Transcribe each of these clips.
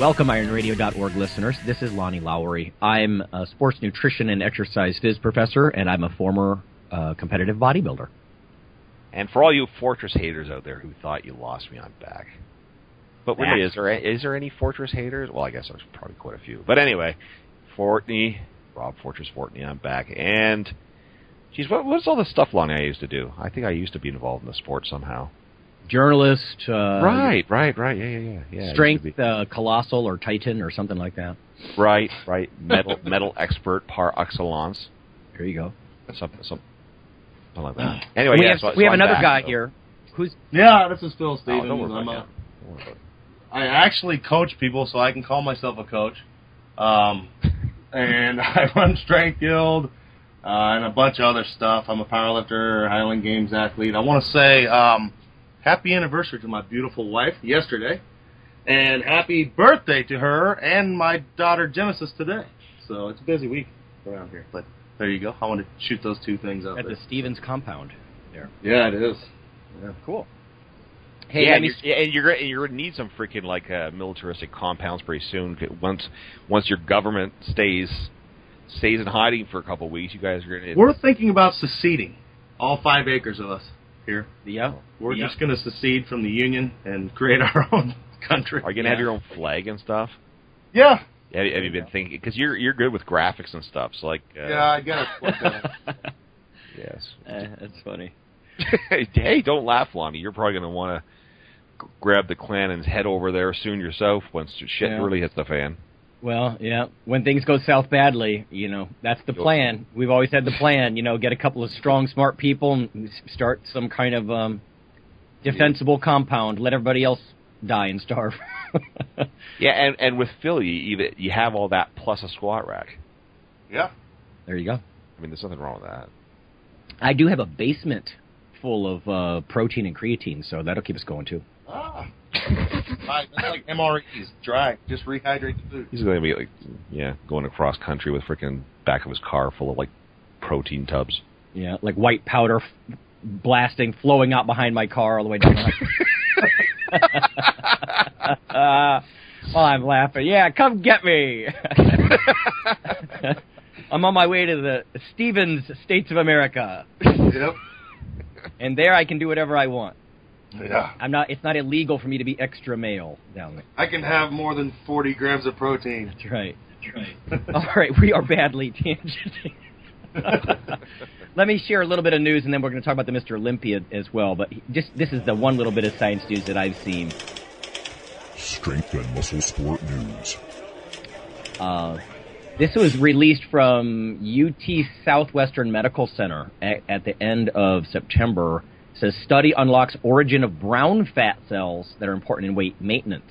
Welcome, IronRadio.org listeners. This is Lonnie Lowery. I'm a sports nutrition and exercise phys professor, and I'm a former uh, competitive bodybuilder. And for all you Fortress haters out there who thought you lost me, I'm back. But really, is there is there any Fortress haters? Well, I guess there's probably quite a few. But anyway, Fortney, Rob Fortress Fortney, I'm back. And, geez, what, what's all the stuff, Lonnie, I used to do? I think I used to be involved in the sport somehow. Journalist, uh, right, right, right. Yeah, yeah, yeah. yeah I used to strength, uh, colossal or titan or something like that. Right, right. Metal, metal expert par excellence. There you go. Something, some, something like that. Anyway, we yeah, have, so, we so have I'm another back, guy so- here who's Yeah, this is Phil Oh, Stevens. don't I'm about. Don't worry. I actually coach people, so I can call myself a coach. Um, and I run Strength Guild uh, and a bunch of other stuff. I'm a powerlifter, Highland Games athlete. I want to say um, happy anniversary to my beautiful wife yesterday, and happy birthday to her and my daughter Genesis today. So it's a busy week around here, but there you go. I want to shoot those two things out at there. the Stevens compound. There. Yeah, it is. Yeah. Cool. Hey, yeah, and you're, and you're gonna- you're gonna need some freaking like uh, militaristic compounds pretty soon. 'cause Once once your government stays stays in hiding for a couple of weeks, you guys are gonna. We're thinking about seceding, all five acres of us here. Yeah. We're Yeah. just going to secede from the Union and create our own country. are you gonna have your own flag and stuff? Yeah. Have, have you been thinking? Because you're you're good with graphics and stuff. So like, uh, Yeah, I got it. yes. Eh, that's funny. hey, don't laugh, Lonnie. You're probably gonna want to grab the clan and head over there soon yourself once shit Yeah. really hits the fan. Well, yeah. When things go south badly, you know, that's the plan. We've always had the plan, you know, get a couple of strong, smart people and start some kind of um, defensible compound. Let everybody else die and starve. Yeah, and and with Philly, you you have all that plus a squat rack. yeah. there you go. I mean, there's nothing wrong with that. I do have a basement full of uh, protein and creatine, so that'll keep us going too. Ah. right, that's like MREs, dry. Just rehydrate the food. He's going to be like, yeah, going across country with freaking back of his car full of like protein tubs. Yeah, like white powder f- blasting, flowing out behind my car all the way down. the uh, while I'm laughing, yeah, come get me. I'm on my way to the Stevens States of America, Yep. and there I can do whatever I want. Yeah. I'm not. It's not illegal for me to be extra male down there. I can have more than 40 grams of protein. That's right. That's right. All right, we are badly tangenting. Let me share a little bit of news, and then we're going to talk about the Mr. Olympia as well. But just this is the one little bit of science news that I've seen. Strength and Muscle Sport News. Uh, this was released from UT Southwestern Medical Center at, at the end of September. Says study unlocks origin of brown fat cells that are important in weight maintenance.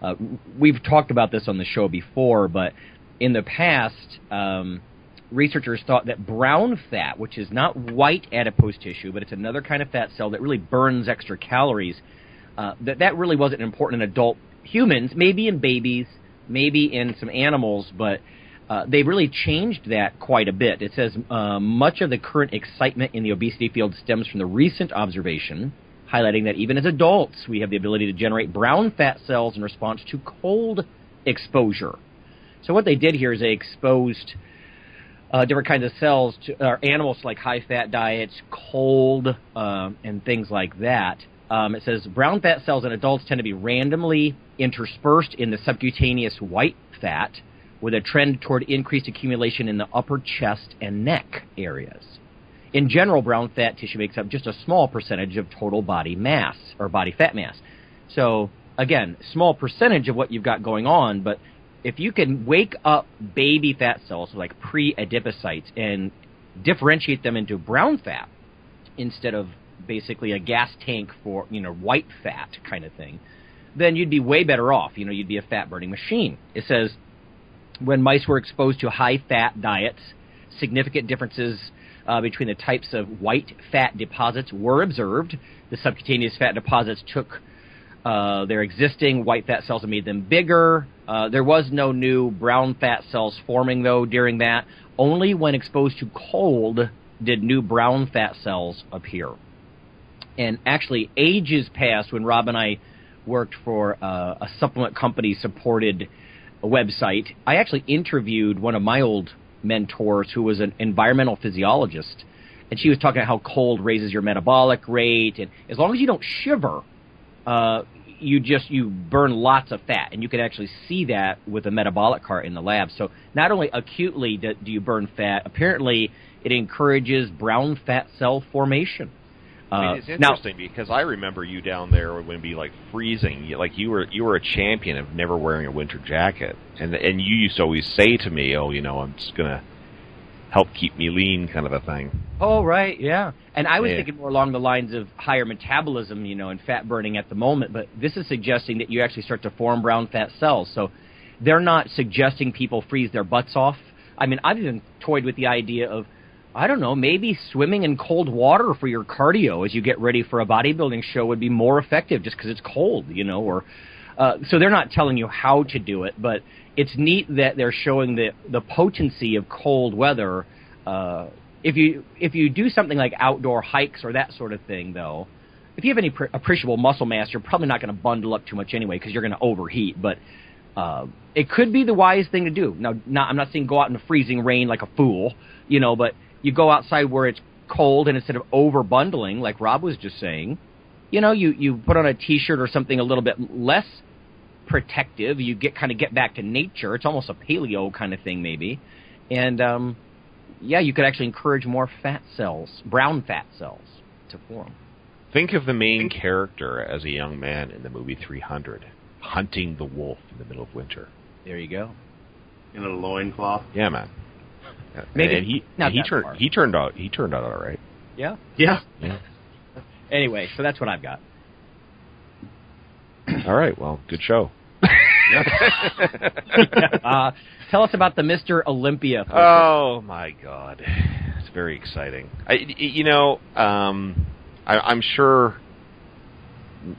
Uh, we've talked about this on the show before, but in the past, um, researchers thought that brown fat, which is not white adipose tissue, but it's another kind of fat cell that really burns extra calories, uh, that that really wasn't important in adult humans, maybe in babies, maybe in some animals, but uh, they really changed that quite a bit. It says uh, much of the current excitement in the obesity field stems from the recent observation, highlighting that even as adults, we have the ability to generate brown fat cells in response to cold exposure. So what they did here is they exposed uh, different kinds of cells to uh, animals like high fat diets, cold, uh, and things like that. Um, it says brown fat cells in adults tend to be randomly interspersed in the subcutaneous white fat, with a trend toward increased accumulation in the upper chest and neck areas. In general, brown fat tissue makes up just a small percentage of total body mass or body fat mass. So again, small percentage of what you've got going on, but if you can wake up baby fat cells like pre-adipocytes and differentiate them into brown fat instead of basically a gas tank for you know white fat kind of thing, then you'd be way better off. You know, you'd be a fat burning machine. It says when mice were exposed to high fat diets, significant differences uh, between the types of white fat deposits were observed. The subcutaneous fat deposits took uh, their existing white fat cells and made them bigger. Uh, there was no new brown fat cells forming, though, during that. Only when exposed to cold did new brown fat cells appear. And actually, ages passed when Rob and I worked for uh, a supplement company supported website. I actually interviewed one of my old mentors who was an environmental physiologist, and she was talking about how cold raises your metabolic rate, and as long as you don't shiver, uh, you just you burn lots of fat, and you can actually see that with a metabolic cart in the lab. So not only acutely do, do you burn fat, apparently it encourages brown fat cell formation. Uh, I mean, it's interesting now, because I remember you down there when it'd be like freezing. Like you were you were a champion of never wearing a winter jacket, and and you used to always say to me, "Oh, you know, I'm just gonna help keep me lean," kind of a thing. Oh, right, yeah. And I was Yeah. thinking more along the lines of higher metabolism, you know, and fat burning at the moment. But this is suggesting that you actually start to form brown fat cells. So they're not suggesting people freeze their butts off. I mean, I've even toyed with the idea of I don't know, maybe swimming in cold water for your cardio as you get ready for a bodybuilding show would be more effective just because it's cold, you know, or uh, so they're not telling you how to do it, but it's neat that they're showing the the potency of cold weather. Uh, if you if you do something like outdoor hikes or that sort of thing, though, if you have any pre- appreciable muscle mass, you're probably not going to bundle up too much anyway because you're going to overheat. But uh, it could be the wise thing to do. Now, not, I'm not saying go out in the freezing rain like a fool, you know, but you go outside where it's cold and instead of over bundling, like Rob was just saying, you know, you, you put on a t-shirt or something a little bit less protective. You get kind of get back to nature. It's almost a paleo kind of thing, maybe. And um, yeah, you could actually encourage more fat cells, brown fat cells, to form. Think of the main character as a young man in the movie 300, hunting the wolf in the middle of winter. There you go. In a loincloth. Yeah, man. Maybe and he not he turned far. he turned out he turned out all right. Yeah. Yeah. Yeah. Anyway, so that's what I've got. all right. Well, good show. uh, tell us about the Mr. Olympia. focus. Oh my God, it's very exciting. I, y- you know, um, I, I'm sure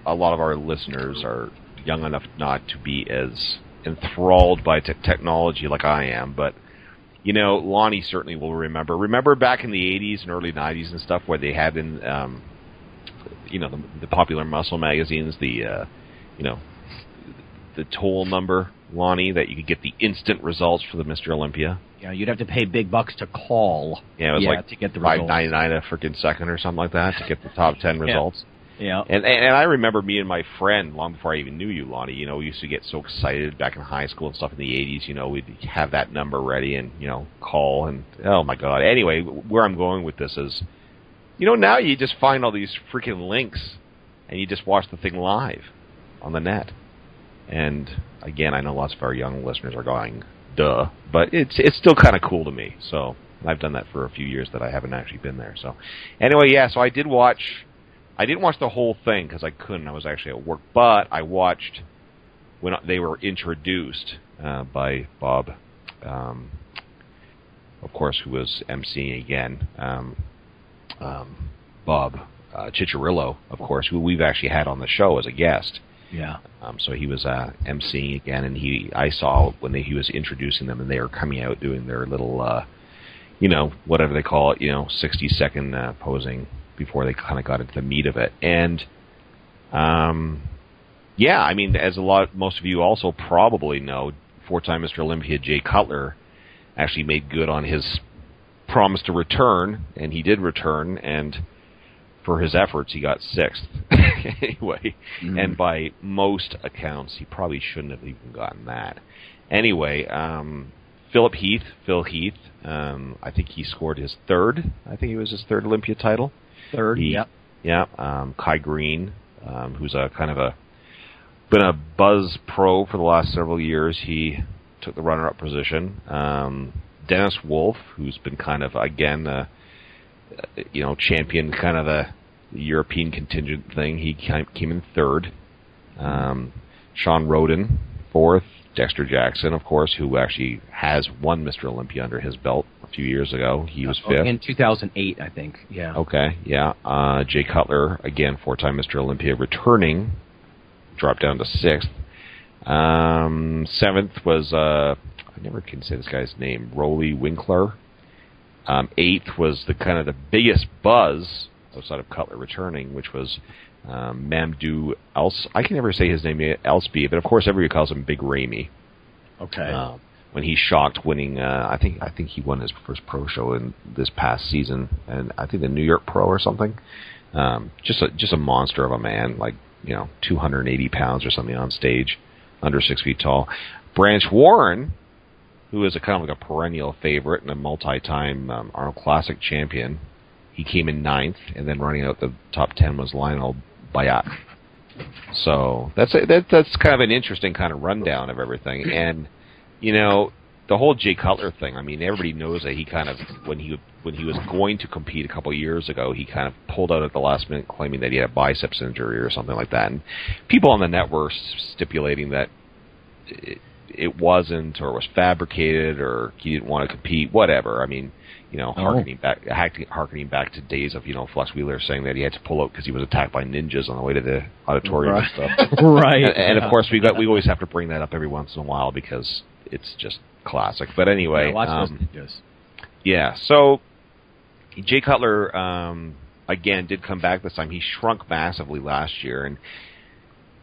a lot of our listeners are young enough not to be as enthralled by te- technology like I am, but you know, Lonnie certainly will remember. Remember back in the '80s and early '90s and stuff, where they had in, um, you know, the, the popular muscle magazines, the, uh, you know, the toll number, Lonnie, that you could get the instant results for the Mr. Olympia. Yeah, you'd have to pay big bucks to call. Yeah, it was Yeah, like to get the five ninety nine a freaking second or something like that to get the top ten results. Yeah. And, and and I remember me and my friend long before I even knew you, Lonnie. You know, we used to get so excited back in high school and stuff in the '80s. You know, we'd have that number ready and you know call and oh my god. Anyway, where I'm going with this is, you know, now you just find all these freaking links and you just watch the thing live on the net. And again, I know lots of our young listeners are going, "Duh," but it's it's still kind of cool to me. So I've done that for a few years that I haven't actually been there. So anyway, yeah. So I did watch. I didn't watch the whole thing because I couldn't. I was actually at work, but I watched when they were introduced uh, by Bob, um, of course, who was emceeing again. Um, um, Bob uh, Cicherillo, of course, who we've actually had on the show as a guest. Yeah. Um, so he was uh, emceeing again, and he I saw when they, he was introducing them, and they were coming out doing their little, uh, you know, whatever they call it, you know, sixty second uh, posing before they kind of got into the meat of it, and um, yeah, I mean, as a lot, most of you also probably know, four-time Mr. Olympia Jay Cutler actually made good on his promise to return, and he did return, and for his efforts, he got sixth. anyway, and by most accounts, he probably shouldn't have even gotten that. Anyway, um, Philip Heath, Phil Heath, um, I think he scored his third. I think it was his third Olympia title. Third. He- Yep. Yeah, um, Kai Greene, um, who's a kind of a been a buzz pro for the last several years. He took the runner-up position. Um, Dennis Wolf, who's been kind of again, uh, you know, champion kind of the European contingent thing. He came came in third. Um, Shawn Rhoden, fourth. Dexter Jackson, of course, who actually has won Mr. Olympia under his belt a few years ago. He was fifth. In 2008, I think. Yeah. Okay, yeah. Uh, Jay Cutler, again, four-time Mr. Olympia, returning, dropped down to sixth. Um, seventh was, uh, I never can say this guy's name, Roelly Winklaar. Um, eighth was the kind of the biggest buzz outside of Cutler returning, which was um, Mamdouh Els. I can never say his name, Elsby, but of course everybody calls him Big Ramy. Okay. Um, when he shocked winning, uh, I think I think he won his first pro show in this past season, and I think the New York Pro or something. Um, just a just a monster of a man, like you know, 280 pounds or something on stage, under six feet tall. Branch Warren, who is a kind of like a perennial favorite and a multi-time um, Arnold Classic champion, he came in ninth, and then running out the top ten was Lionel Bayat. So that's a, that, that's kind of an interesting kind of rundown of everything, and you know the whole Jay Cutler thing. I mean, everybody knows that he kind of when he when he was going to compete a couple of years ago, he kind of pulled out at the last minute, claiming that he had a biceps injury or something like that. And people on the net were stipulating that it, it wasn't, or was fabricated, or he didn't want to compete. Whatever. I mean, you know, Oh. harkening back, harkening back to days of you know Flex Wheeler saying that he had to pull out because he was attacked by ninjas on the way to the auditorium and stuff. right. And, and yeah. of course, we got we always have to bring that up every once in a while because it's just classic. But anyway, Yeah, um, yeah. So Jay Cutler um, again did come back this time. He shrunk massively last year, and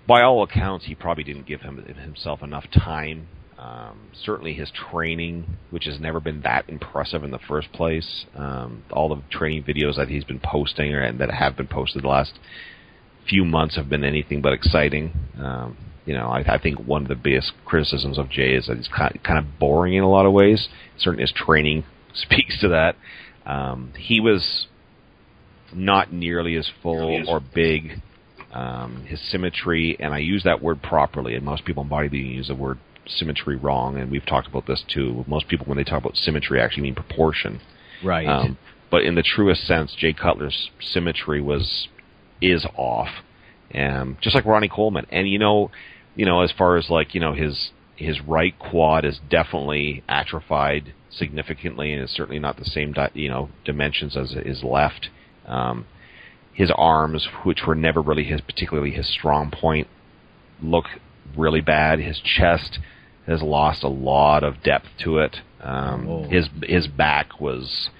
by all accounts, he probably didn't give him himself enough time. Um, certainly, his training, which has never been that impressive in the first place, um, all the training videos that he's been posting or and that have been posted the last few months have been anything but exciting. Um, you know, I, I think one of the biggest criticisms of Jay is that he's kind kind of boring in a lot of ways. Certainly, his training speaks to that. Um, he was not nearly as full or big. Um, his symmetry, and I use that word properly, and most people in bodybuilding use the word symmetry wrong, and we've talked about this too. Most people, when they talk about symmetry, actually mean proportion. Right. Um, but in the truest sense, Jay Cutler's symmetry was is off, um, just like Ronnie Coleman. And you know, you know, as far as like you know, his his right quad is definitely atrophied significantly, and it's certainly not the same di- you know dimensions as his left. Um, his arms, which were never really his particularly his strong point, look really bad. His chest has lost a lot of depth to it. Um, Whoa. his his back was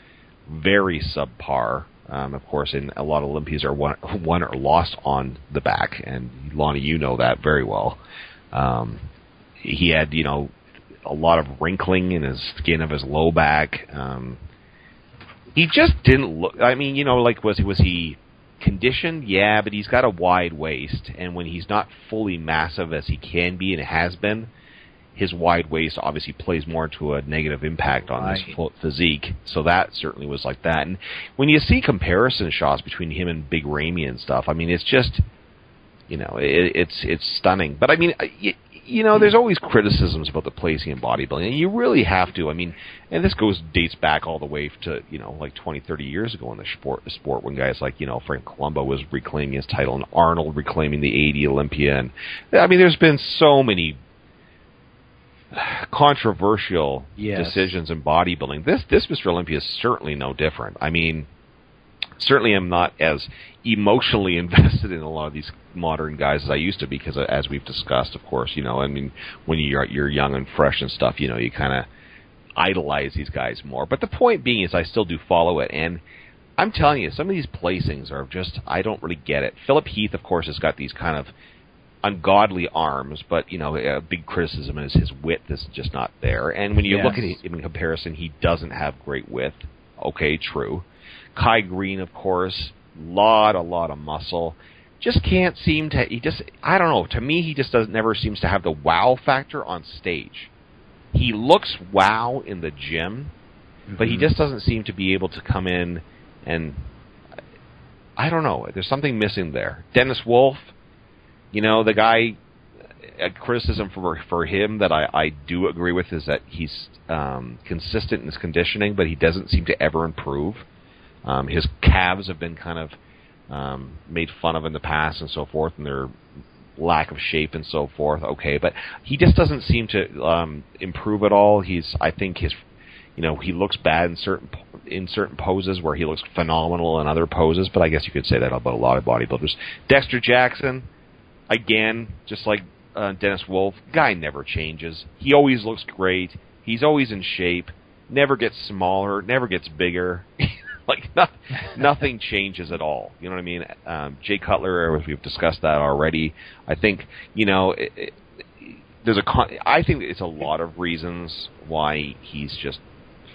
very subpar. Um, of course, in a lot of Olympias are won, won or lost on the back, and Lonnie, you know that very well. Um, he had, you know, a lot of wrinkling in his skin of his low back. Um, he just didn't look. I mean, you know, like was was he conditioned? Yeah, but he's got a wide waist, and when he's not fully massive as he can be and has been, his wide waist obviously plays more to a negative impact on Right. his physique. So that certainly was like that. And when you see comparison shots between him and Big Ramy and stuff, I mean, it's just, you know, it, it's it's stunning. But I mean, you, you know, there's always criticisms about the placing in bodybuilding, and you really have to. I mean, and this goes dates back all the way to you know like 20, 30 years ago in the sport, the sport when guys like you know Franco Columbu was reclaiming his title and Arnold reclaiming the 80 Olympia, and I mean, there's been so many controversial Yes. decisions in bodybuilding. This this Mr. Olympia is certainly no different. I mean, certainly I'm not as emotionally invested in a lot of these modern guys as I used to because uh, as we've discussed, of course, you know, I mean, when you're you're young and fresh and stuff, you know, you kind of idolize these guys more. But the point being is I still do follow it and I'm telling you, some of these placings are just I don't really get it. Philip Heath, of course, has got these kind of ungodly arms, but you know, a big criticism is his width is just not there. And when you look at him in comparison, he doesn't have great width. Okay, true. Kai Greene, of course, lot a lot of muscle. Just can't seem to. He just I don't know. To me, he just doesn't never seems to have the wow factor on stage. He looks wow in the gym, but he mm-hmm. just doesn't seem to be able to come in and I don't know. There's something missing there. Dennis Wolf, you know, the guy. A criticism for for him that I, I do agree with is that he's um, consistent in his conditioning, but he doesn't seem to ever improve. Um, his calves have been kind of um, made fun of in the past and so forth, and they're lack of shape and so forth. Okay, but he just doesn't seem to um, improve at all. He's I think his you know he looks bad in certain in certain poses where he looks phenomenal in other poses. But I guess you could say that about a lot of bodybuilders. Dexter Jackson, again, just like uh, Dennis Wolf, guy never changes. He always looks great. He's always in shape. Never gets smaller. Never gets bigger. like not, nothing changes at all. You know what I mean? Um, Jay Cutler, we've discussed that already. I think you know. It, it, there's a con- I think it's a lot of reasons why he's just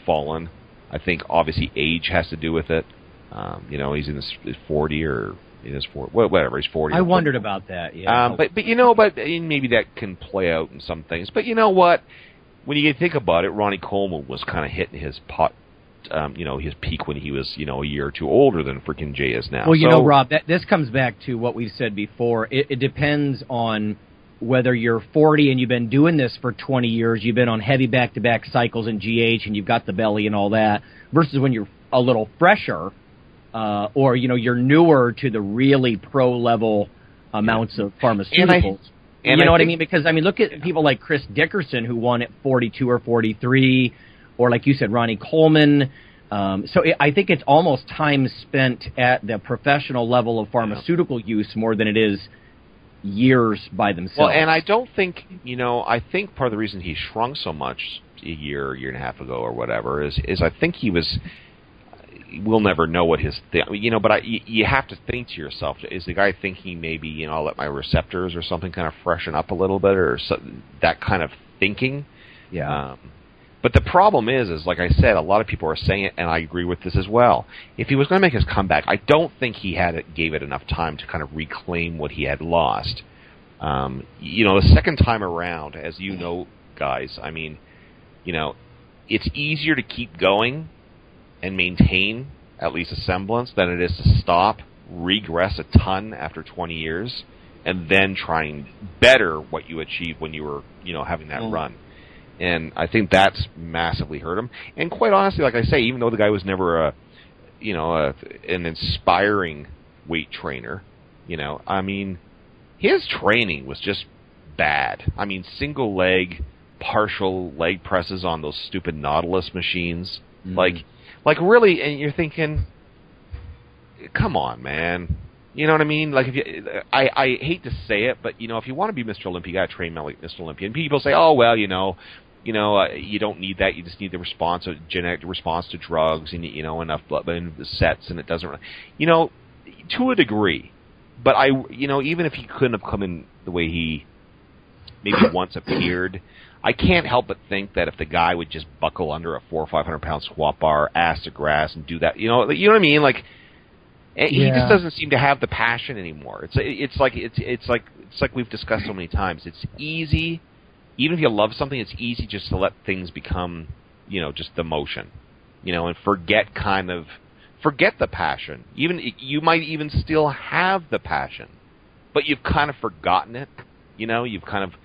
fallen. I think obviously age has to do with it. Um, you know, he's in his 40 or in his 40, whatever, he's 40. I wondered about that. Yeah. Um, but but you know, but maybe that can play out in some things. But you know what? When you think about it, Ronnie Coleman was kind of hitting his pot um, you know, his peak when he was, you know, a year or two older than freaking Jay is now. Well, you so, know, Rob, that, this comes back to what we've said before. It, it depends on whether you're 40 and you've been doing this for 20 years, you've been on heavy back-to-back cycles in GH and you've got the belly and all that, versus when you're a little fresher, uh, or you know, you're newer to the really pro-level amounts of pharmaceuticals. And you know I what I mean? Because I mean, look at people like Chris Dickerson who won at 42 or 43 or like you said, Ronnie Coleman. Um, so it, I think it's almost time spent at the professional level of pharmaceutical use more than it is years by themselves. Well, and I don't think you know. I think part of the reason he shrunk so much a year, year and a half ago, or whatever, is is I think he was. We'll never know what his thing, you know. But I, you, you have to think to yourself: Is the guy thinking maybe you know I'll let my receptors or something kind of freshen up a little bit, or so, that kind of thinking? Yeah. Um, but the problem is, is like I said, a lot of people are saying it, and I agree with this as well. If he was going to make his comeback, I don't think he had it, gave it enough time to kind of reclaim what he had lost. Um, you know, the second time around, as you know, guys, I mean, you know, it's easier to keep going and maintain at least a semblance than it is to stop, regress a ton after 20 years, and then try and better what you achieved when you were, you know, having that mm. run and I think that's massively hurt him. And quite honestly, like I say, even though the guy was never a, you know, a, an inspiring weight trainer, you know, I mean, his training was just bad. I mean, single leg, partial leg presses on those stupid Nautilus machines, mm. like, like really, and you're thinking, come on, man. You know what I mean? Like if you, I I hate to say it, but you know, if you want to be Mr. Olympia, you got to train like Mr. Olympia. And people say, oh well, you know, you know, uh, you don't need that. You just need the response, a genetic response to drugs, and you know enough blood and sets, and it doesn't. You know, to a degree, but I, you know, even if he couldn't have come in the way he maybe once appeared, I can't help but think that if the guy would just buckle under a four or five hundred pound squat bar, ass to grass, and do that, you know, you know what I mean, like. Yeah. He just doesn't seem to have the passion anymore. It's it's like it's it's like it's like we've discussed so many times. It's easy even if you love something, it's easy just to let things become, you know, just the motion, you know, and forget kind of forget the passion. Even you might even still have the passion, but you've kind of forgotten it. You know, you've kind of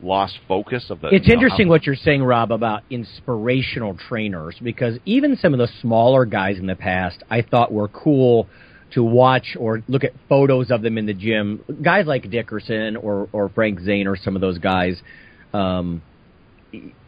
lost focus of the. It's interesting know, what you're saying, Rob, about inspirational trainers because even some of the smaller guys in the past, I thought were cool to watch or look at photos of them in the gym. Guys like Dickerson or or Frank Zane or some of those guys um,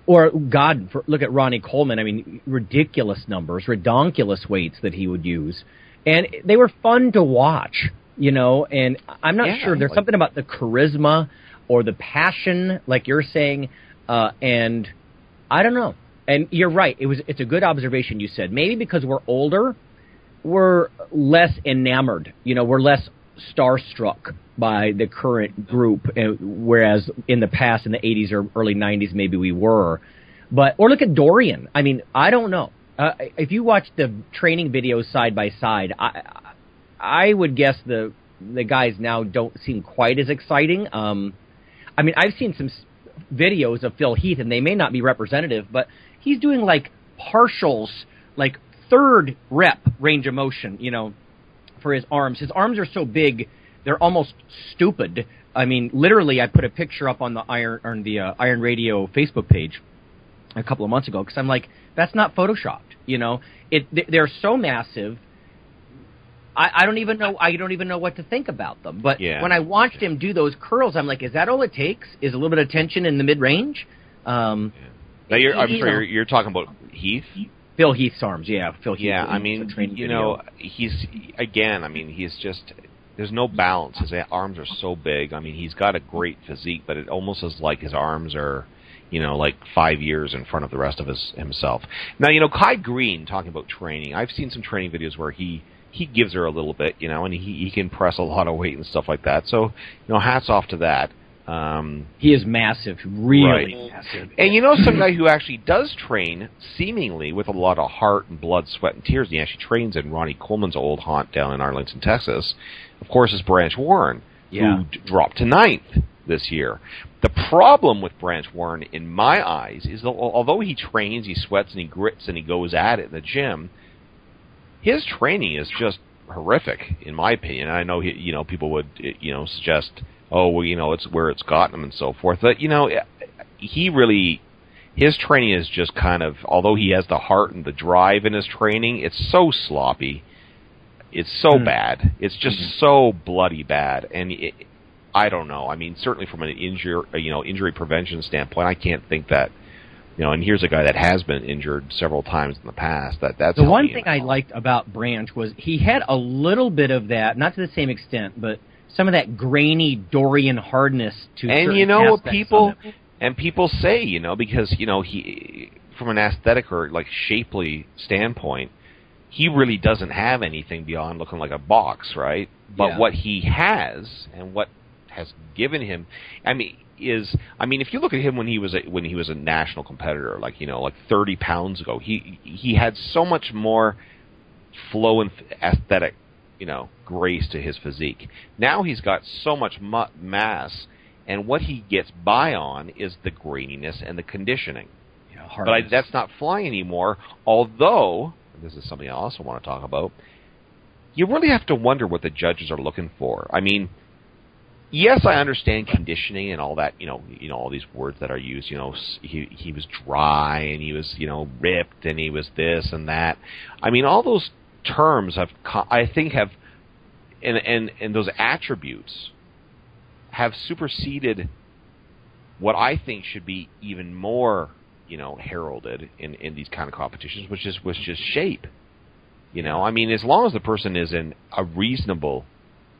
or God, for, look at Ronnie Coleman. I mean, ridiculous numbers, redonkulous weights that he would use, and they were fun to watch. You know, and I'm not yeah, sure. There's like, something about the charisma or the passion, like you're saying, uh, and I don't know. And you're right. It was. It's a good observation you said. Maybe because we're older, we're less enamored. You know, we're less starstruck by the current group, uh, whereas in the past, in the 80s or early 90s, maybe we were. But or look at Dorian. I mean, I don't know. Uh, if you watch the training videos side by side, I I would guess the the guys now don't seem quite as exciting. Um, I mean, I've seen some videos of Phil Heath, and they may not be representative, but he's doing like partials, like third rep range of motion, you know, for his arms. His arms are so big they're almost stupid. I mean, literally, I put a picture up on the Iron on the uh, Iron Radio Facebook page a couple of months ago because I'm like, that's not photoshopped. You know, it they're so massive. I, I don't even know. I don't even know what to think about them. But Yeah. when I watched him do those curls, I'm like, is that all it takes? Is a little bit of tension in the mid range? Um, Now you're, I'm you sorry, know. you're, you're talking about Heath. Phil Heath's arms, yeah, Phil Heath. Yeah, I mean, training you know, he's again. I mean, he's just there's no balance. His arms are so big. I mean, he's got a great physique, but it almost is like his arms are, you know, like five years in front of the rest of his himself. Now, you know, Kai Greene talking about training. I've seen some training videos where he he gives her a little bit, you know, and he he can press a lot of weight and stuff like that. So, you know, hats off to that. Um, he is massive, really Right. massive. and you know, some guy who actually does train, seemingly with a lot of heart and blood, sweat, and tears. And he actually trains in Ronnie Coleman's old haunt down in Arlington, Texas. Of course, is Branch Warren, Yeah. who d- dropped to ninth this year. The problem with Branch Warren, in my eyes, is that although he trains, he sweats, and he grits, and he goes at it in the gym, his training is just horrific, in my opinion. I know he, you know people would you know suggest, oh well, you know it's where it's gotten him and so forth. But you know, he really his training is just kind of although he has the heart and the drive in his training, it's so sloppy. It's so Hmm. bad. It's just so bloody bad, and it, I don't know. I mean, certainly from an injury, you know, injury prevention standpoint, I can't think that, you know. And here's a guy that has been injured several times in the past. That that's The one thing I liked about Branch was he had a little bit of that, not to the same extent, but some of that grainy Dorian hardness to and you know what people and people say you know because you know he from an aesthetic or like shapely standpoint he really doesn't have anything beyond looking like a box right but Yeah. what he has and what has given him i mean is i mean if you look at him when he was a when he was a national competitor like you know like 30 pounds ago he he had so much more flow and aesthetic you know grace to his physique now he's got so much mu- mass and what he gets by on is the graininess and the conditioning. Yeah, But I, that's not flying anymore. Although this is something I also want to talk about. You really have to wonder what the judges are looking for. I mean, yes, I understand conditioning and all that. You know, you know all these words that are used. You know, he he was dry and he was you know ripped and he was this and that. I mean, all those terms have I think have and and and those attributes have superseded what I think should be even more, you know, heralded in in these kind of competitions, which is which is shape. You know, I mean, as long as the person is in a reasonable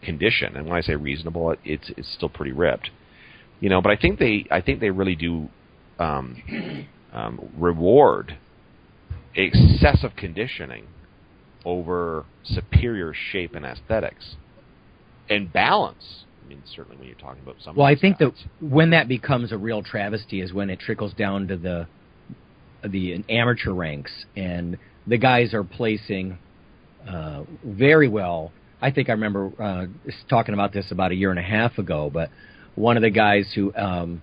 condition, and when I say reasonable, it's it's still pretty ripped. You know, but I think they I think they really do um, um, reward excessive conditioning over superior shape and aesthetics and balance. I mean, certainly when you're talking about some. Well, I think that when that becomes a real travesty is when it trickles down to the the amateur ranks, and the guys are placing uh, very well. I think I remember uh, talking about this about a year and a half ago, but one of the guys who um,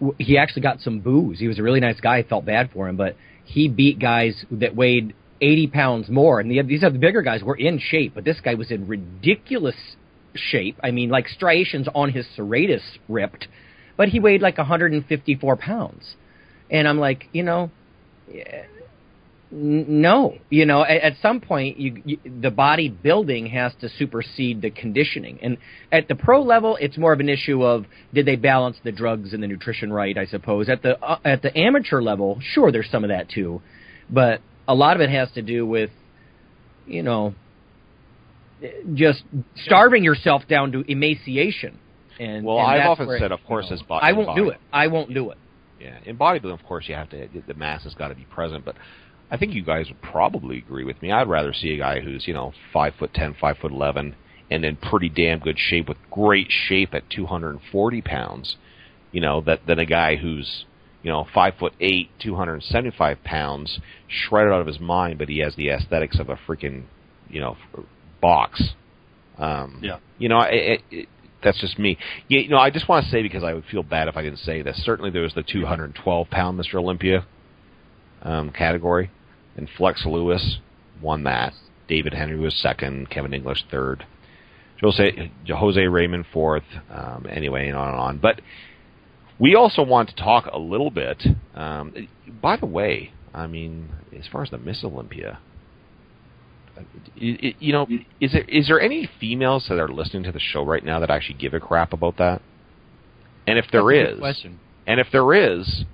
w- he actually got some booze. He was a really nice guy. I felt bad for him, but he beat guys that weighed 80 pounds more, and the, these other bigger guys were in shape, but this guy was in ridiculous shape. I mean, like striations on his serratus ripped, but he weighed like 154 pounds. And I'm like, you know, yeah, no, you know, at, at some point, you, you, the body building has to supersede the conditioning. And at the pro level, it's more of an issue of did they balance the drugs and the nutrition right? I suppose at the uh, at the amateur level, sure, there's some of that too, but a lot of it has to do with, you know, just starving yourself down to emaciation. And Well, and I've often said, of course, you know, as body- I won't do it. I won't do it. Yeah, in bodybuilding, of course, you have to the mass has got to be present. But I think you guys would probably agree with me. I'd rather see a guy who's you know five foot ten, five foot eleven, and in pretty damn good shape with great shape at two hundred and forty pounds. You know that than a guy who's you know five foot eight, two hundred and seventy five pounds, shredded out of his mind, but he has the aesthetics of a freaking you know box. Um, Yeah. You know, it, it, that's just me. Yeah, you know, I just want to say because I would feel bad if I didn't say this. Certainly, there was the 212 pound Mr. Olympia um, category, and Flex Lewis won that. David Henry was second. Kevin English third. Jose Jose Raymond fourth. Um, anyway, and on and on. But we also want to talk a little bit. Um, by the way, I mean, as far as the Miss Olympia, you know, is there is there any females that are listening to the show right now that actually give a crap about that? And if there is, question. and if there is,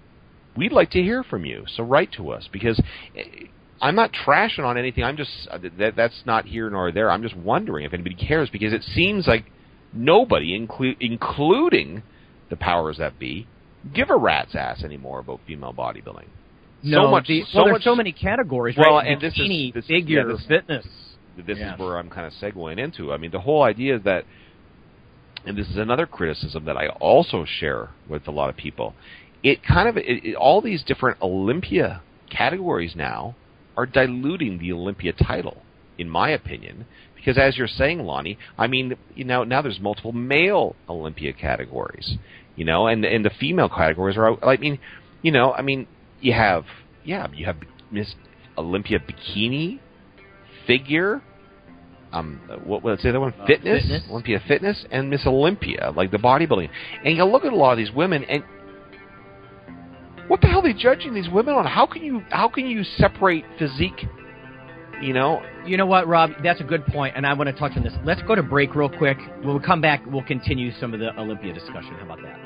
we'd like to hear from you. So write to us because eh, I'm not trashing on anything. I'm just uh, that that's not here nor there. I'm just wondering if anybody cares because it seems like nobody, inclu- including the powers that be, give a rat's ass anymore about female bodybuilding. No, so much. the, so well, there's much, so many categories, Well, right? and this is- this figure, yeah, this- fitness. this Yeah. is where I'm kind of segueing into. I mean, the whole idea is that, and this is another criticism that I also share with a lot of people. It kind of it, it, all these different Olympia categories now are diluting the Olympia title, in my opinion, because as you're saying, Lonnie, I mean, you know, now there's multiple male Olympia categories, you know, and and the female categories are. I mean, you know, I mean, you have yeah, you have Miss Olympia bikini, figure, um, what was the other one? Uh, fitness, fitness. Olympia Fitness, and Miss Olympia, like the bodybuilding. And you look at a lot of these women, and what the hell are they judging these women on? How can you how can you separate physique? You know, You know what, Rob? That's a good point, and I want to touch on this. Let's go to break real quick. When we come back, we'll continue some of the Olympia discussion. How about that?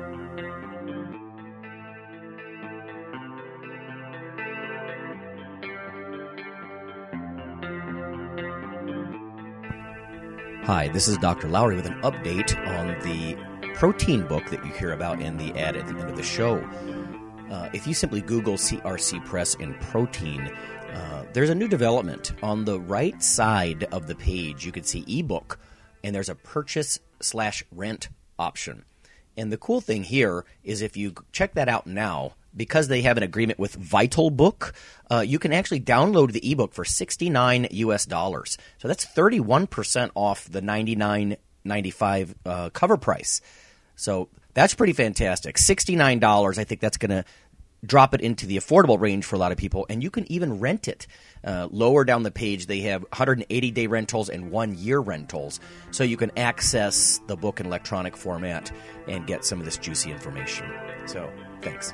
Hi, this is Dr. Lowery with an update on the protein book that you hear about in the ad at the end of the show. Uh, if you simply Google CRC Press and protein, uh, there's a new development. On the right side of the page, you can see ebook, and there's a purchase slash rent option. And the cool thing here is if you check that out now, because they have an agreement with Vital Book, uh, you can actually download the ebook for 69 US dollars. So that's 31% off the 99.95 uh, cover price. So that's pretty fantastic. $69, I think that's going to drop it into the affordable range for a lot of people, and you can even rent it. Uh, lower down the page, they have 180 day rentals and one year rentals, so you can access the book in electronic format and get some of this juicy information. So, thanks.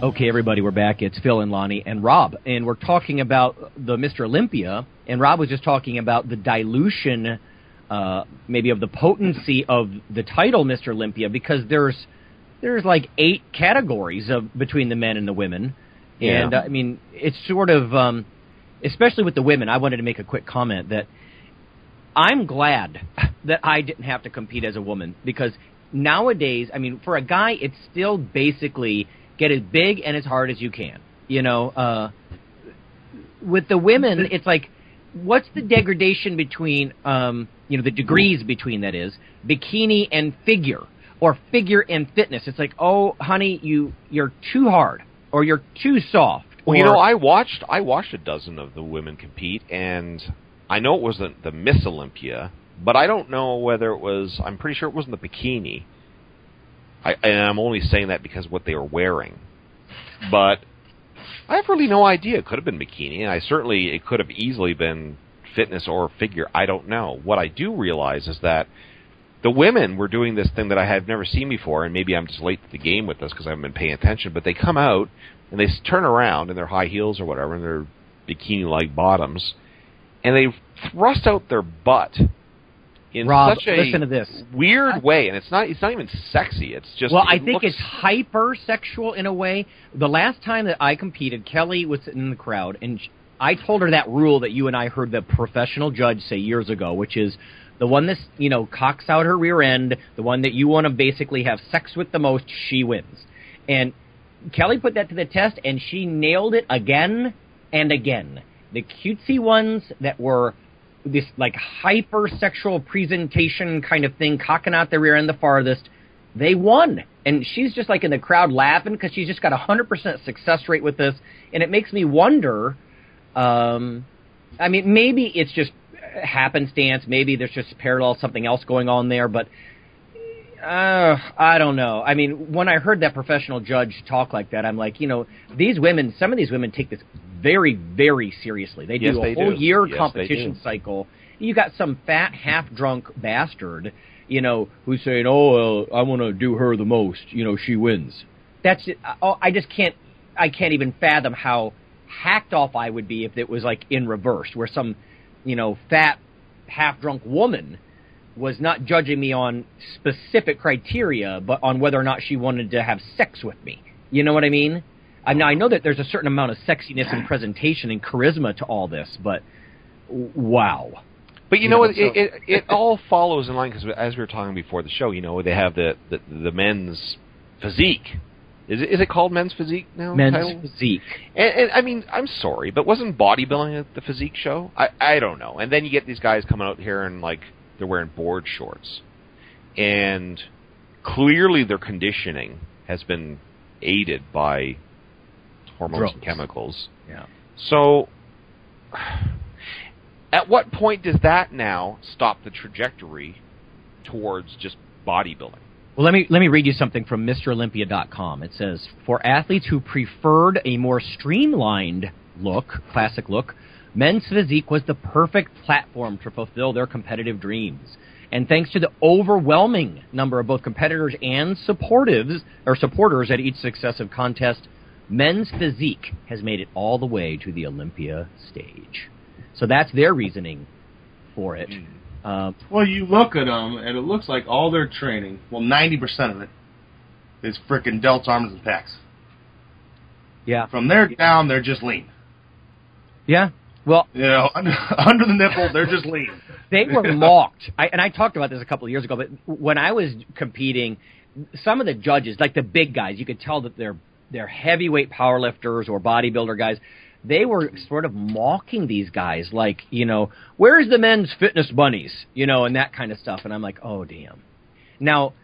Okay, everybody, we're back. It's Phil and Lonnie and Rob, and we're talking about the Mr. Olympia, and Rob was just talking about the dilution, uh, maybe of the potency of the title Mr. Olympia, because there's there's like eight categories of between the men and the women, and Yeah. uh, I mean it's sort of, um, especially with the women. I wanted to make a quick comment that I'm glad that I didn't have to compete as a woman because nowadays, I mean, for a guy, it's still basically get as big and as hard as you can. You know, uh, with the women, it's like, what's the degradation between, um, you know, the degrees between that is bikini and figure, or figure and fitness? It's like, oh, honey, you you're too hard, or you're too soft. Well, you know, I watched I watched a dozen of the women compete, and I know it wasn't the Miss Olympia, but I don't know whether it was. I'm pretty sure it wasn't the bikini. I, and I'm only saying that because of what they were wearing. But I have really no idea. It could have been bikini, I certainly it could have easily been fitness or figure. I don't know. What I do realize is that the women were doing this thing that I had never seen before, and maybe I'm just late to the game with this because I haven't been paying attention. But they come out and they turn around in their high heels or whatever, and their bikini-like bottoms, and they thrust out their butt in Rob, such a listen to this. weird way, and it's not it's not even sexy. It's just well, it I think looks- it's hypersexual in a way. The last time that I competed, Kelly was sitting in the crowd, and I told her that rule that you and I heard the professional judge say years ago, which is the one that's you know cocks out her rear end, the one that you want to basically have sex with the most, she wins. And Kelly put that to the test, and she nailed it again and again. The cutesy ones that were this like hypersexual presentation kind of thing, cocking out the rear end the farthest, they won. And she's just like in the crowd laughing because she's just got a 100% success rate with this. And it makes me wonder um, I mean, maybe it's just happenstance. Maybe there's just parallel something else going on there. But uh, I don't know. I mean, when I heard that professional judge talk like that, I'm like, you know, these women, some of these women take this very, very seriously. They do Yes, a they whole do. year Yes, competition cycle. You got some fat, half drunk bastard, you know, who's saying, "Oh, well, I want to do her the most." You know, she wins. That's it. Oh, I just can't. I can't even fathom how hacked off I would be if it was like in reverse, where some, you know, fat, half drunk woman was not judging me on specific criteria, but on whether or not she wanted to have sex with me. You know what I mean? I I know that there's a certain amount of sexiness and presentation and charisma to all this, but wow. But you, You know, know, so- it, it it all follows in line because as we were talking before the show, you know, they have the the, the men's physique. Is it is it called men's physique now? Men's title? physique. And, and I mean, I'm sorry, but wasn't bodybuilding at the physique show? I I don't know. And then you get these guys coming out here and like they're wearing board shorts, and clearly their conditioning has been aided by hormones and chemicals. Yeah. So, at what point does that now stop the trajectory towards just bodybuilding? Well, let me let me read you something from MrOlympia.com. It says, "For athletes who preferred a more streamlined look, classic look, men's physique was the perfect platform to fulfill their competitive dreams. And thanks to the overwhelming number of both competitors and supportives or supporters at each successive contest, men's physique has made it all the way to the Olympia stage." So that's their reasoning for it. Uh, Well, you look at them, and it looks like all their training, well, 90% of it, is frickin' delts, arms, and pecs. yeah, From there down, they're just lean. yeah. Well, You know, under, under the nipple, they're just lean. they were mocked. I, and I talked about this a couple of years ago, but when I was competing, some of the judges, like the big guys, you could tell that they're they're heavyweight powerlifters or bodybuilder guys. They were sort of mocking these guys, like you know, where's the men's fitness bunnies, you know, and that kind of stuff. And I'm like, oh damn. Now,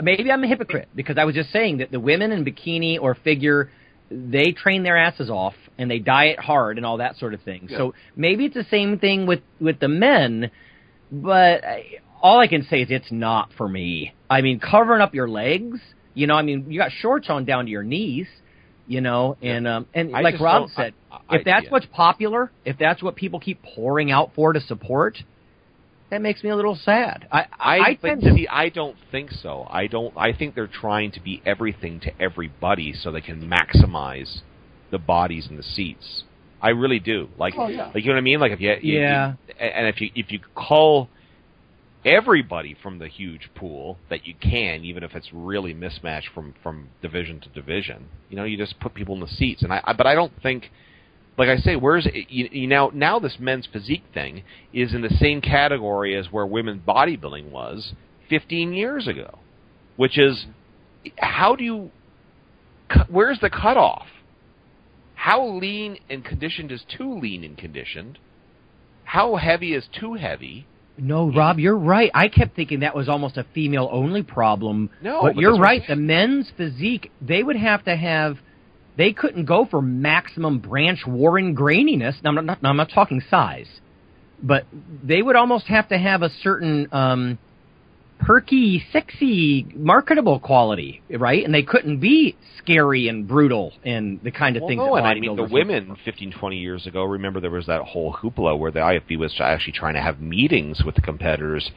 maybe I'm a hypocrite because I was just saying that the women in bikini or figure, they train their asses off and they diet hard and all that sort of thing. So maybe it's the same thing with with the men, but I, all I can say is it's not for me. I mean, covering up your legs, you know, I mean, you got shorts on down to your knees, you know, and um and I like Rob said, I- if that's yeah. what's popular, if that's what people keep pouring out for to support, that makes me a little sad. I I, I, but to see, I don't think so. I don't. I think they're trying to be everything to everybody so they can maximize the bodies and the seats. I really do. Like, like you know what I mean? Like if you, you- Yeah. you- and if you if you call everybody from the huge pool that you can, even if it's really mismatched from from division to division, you know, you just put people in the seats. And I, I but I don't think like I say, where's you, you now? Now this men's physique thing is in the same category as where women's bodybuilding was 15 years ago, which is how do you? Where's the cutoff? How lean and conditioned is too lean and conditioned? How heavy is too heavy? No, Rob, you're right. I kept thinking that was almost a female only problem. No, but but you're that's what I'm right. The men's physique, they would have to have. They couldn't go for maximum Branch Warren graininess. Now, I'm not, I'm not talking size. but they would almost have to have a certain um, perky, sexy, marketable quality, right? And they couldn't be scary and brutal and the kind of well, things. No, that and I mean the women look 15, 20 years ago. Remember, there was that whole hoopla where the IFBB was actually trying to have meetings with the competitors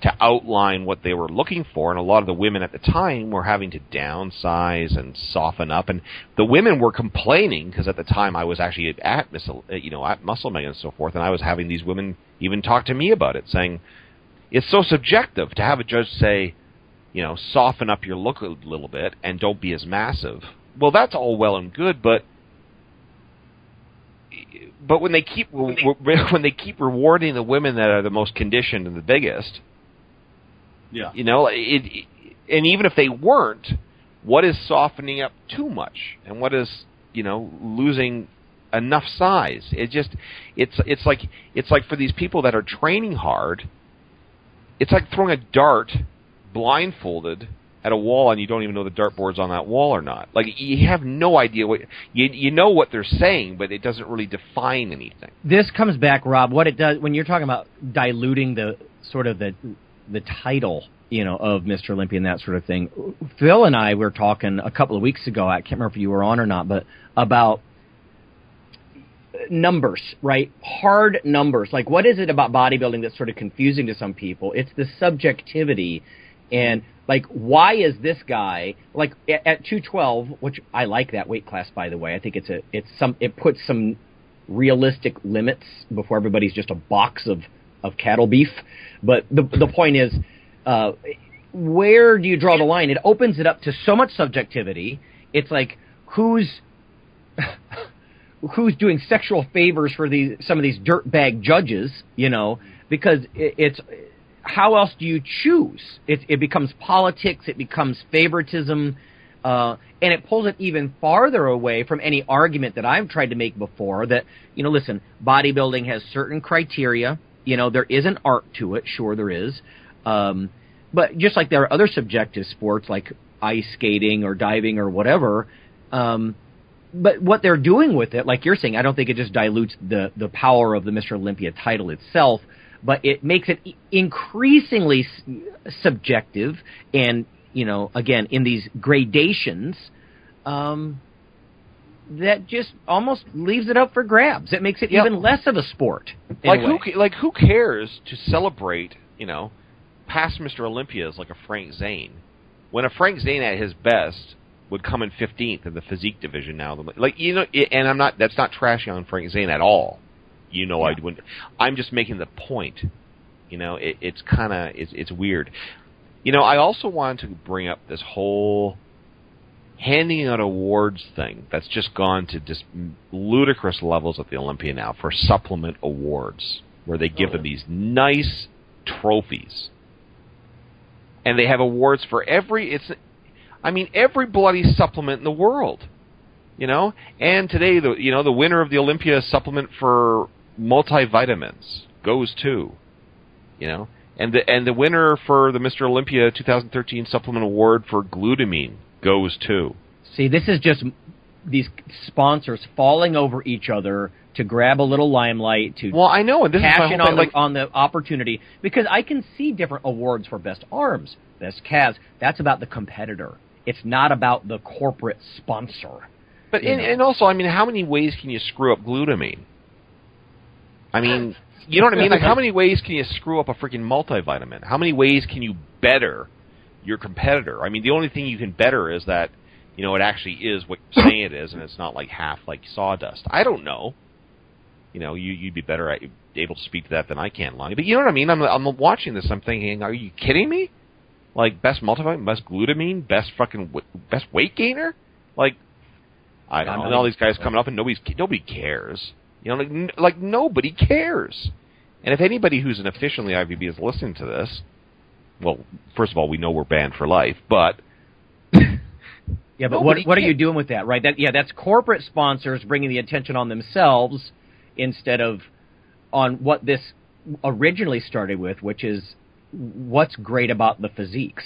to outline what they were looking for, and a lot of the women at the time were having to downsize and soften up, and the women were complaining because at the time I was actually at Missile, you know, at MuscleMag and so forth, and I was having these women even talk to me about it, saying it's so subjective to have a judge say, you know, soften up your look a little bit and don't be as massive. Well, that's all well and good, but but when they keep when they keep rewarding the women that are the most conditioned and the biggest, Yeah. you know, it, it and even if they weren't, what is softening up too much, and what is you know losing enough size? It just it's it's like it's like for these people that are training hard, it's like throwing a dart blindfolded at a wall and you don't even know the dartboard's on that wall or not. Like you have no idea what you you know what they're saying, but it doesn't really define anything. This comes back, Rob. What it does when you're talking about diluting the sort of the the title, you know, of Mr. Olympia and that sort of thing. Phil and I were talking a couple of weeks ago. I can't remember if you were on or not, but about numbers, right? Hard numbers. Like, what is it about bodybuilding that's sort of confusing to some people? It's the subjectivity and like why is this guy like at, at 212 which i like that weight class by the way i think it's a it's some it puts some realistic limits before everybody's just a box of of cattle beef but the the point is uh where do you draw the line it opens it up to so much subjectivity it's like who's who's doing sexual favors for these some of these dirtbag judges you know because it, it's how else do you choose? It, it becomes politics, it becomes favoritism, uh, and it pulls it even farther away from any argument that I've tried to make before that, you know, listen, bodybuilding has certain criteria. You know, there is an art to it, sure there is. Um, but just like there are other subjective sports like ice skating or diving or whatever, um, but what they're doing with it, like you're saying, I don't think it just dilutes the, the power of the Mr. Olympia title itself but it makes it increasingly subjective and you know again in these gradations um, that just almost leaves it up for grabs it makes it Yep. even less of a sport like who like who cares to celebrate you know past Mr. Olympias like a Frank Zane when a Frank Zane at his best would come in 15th in the physique division now. Like you know and I'm not that's not trashing on Frank Zane at all. You know I wouldn't I'm just making the point you know it, it's kind of it's it's weird. You know I also wanted to bring up this whole handing out awards thing that's just gone to just ludicrous levels at the Olympia now for supplement awards, where they give oh, them these nice trophies, and they have awards for every. It's, I mean, every bloody supplement in the world, you know. And today, the you know the winner of the Olympia supplement for multivitamins goes to, you know. And the and the winner for the Mr. Olympia 2013 supplement award for glutamine goes to. see this is just these sponsors falling over each other to grab a little limelight to Well, I know, and this is my cash in on thing, the on the opportunity because I can see different awards for best arms, best calves. That's about the competitor. It's not about the corporate sponsor. But and, and also, I mean, how many ways can you screw up glutamine? I mean, uh, you know what I mean? Like, how many ways can you screw up a freaking multivitamin? How many ways can you better your competitor? I mean, the only thing you can better is that you know it actually is what you're saying it is, and it's not like half like sawdust. I don't know. You know, you you'd be better at able to speak to that than I can, Lonnie. But you know what I mean? I'm I'm watching this. I'm thinking, are you kidding me? Like best multivitamin, best glutamine, best fucking w- best weight gainer? Like I don't know. And all these guys coming up, and nobody's nobody cares. You know, like, n- like nobody cares. And if anybody who's an official in the IFBB is listening to this, well, first of all, we know we're banned for life, but Yeah, but what what are you doing with that, right? That yeah, that's corporate sponsors bringing the attention on themselves instead of on what this originally started with, which is what's great about the physiques,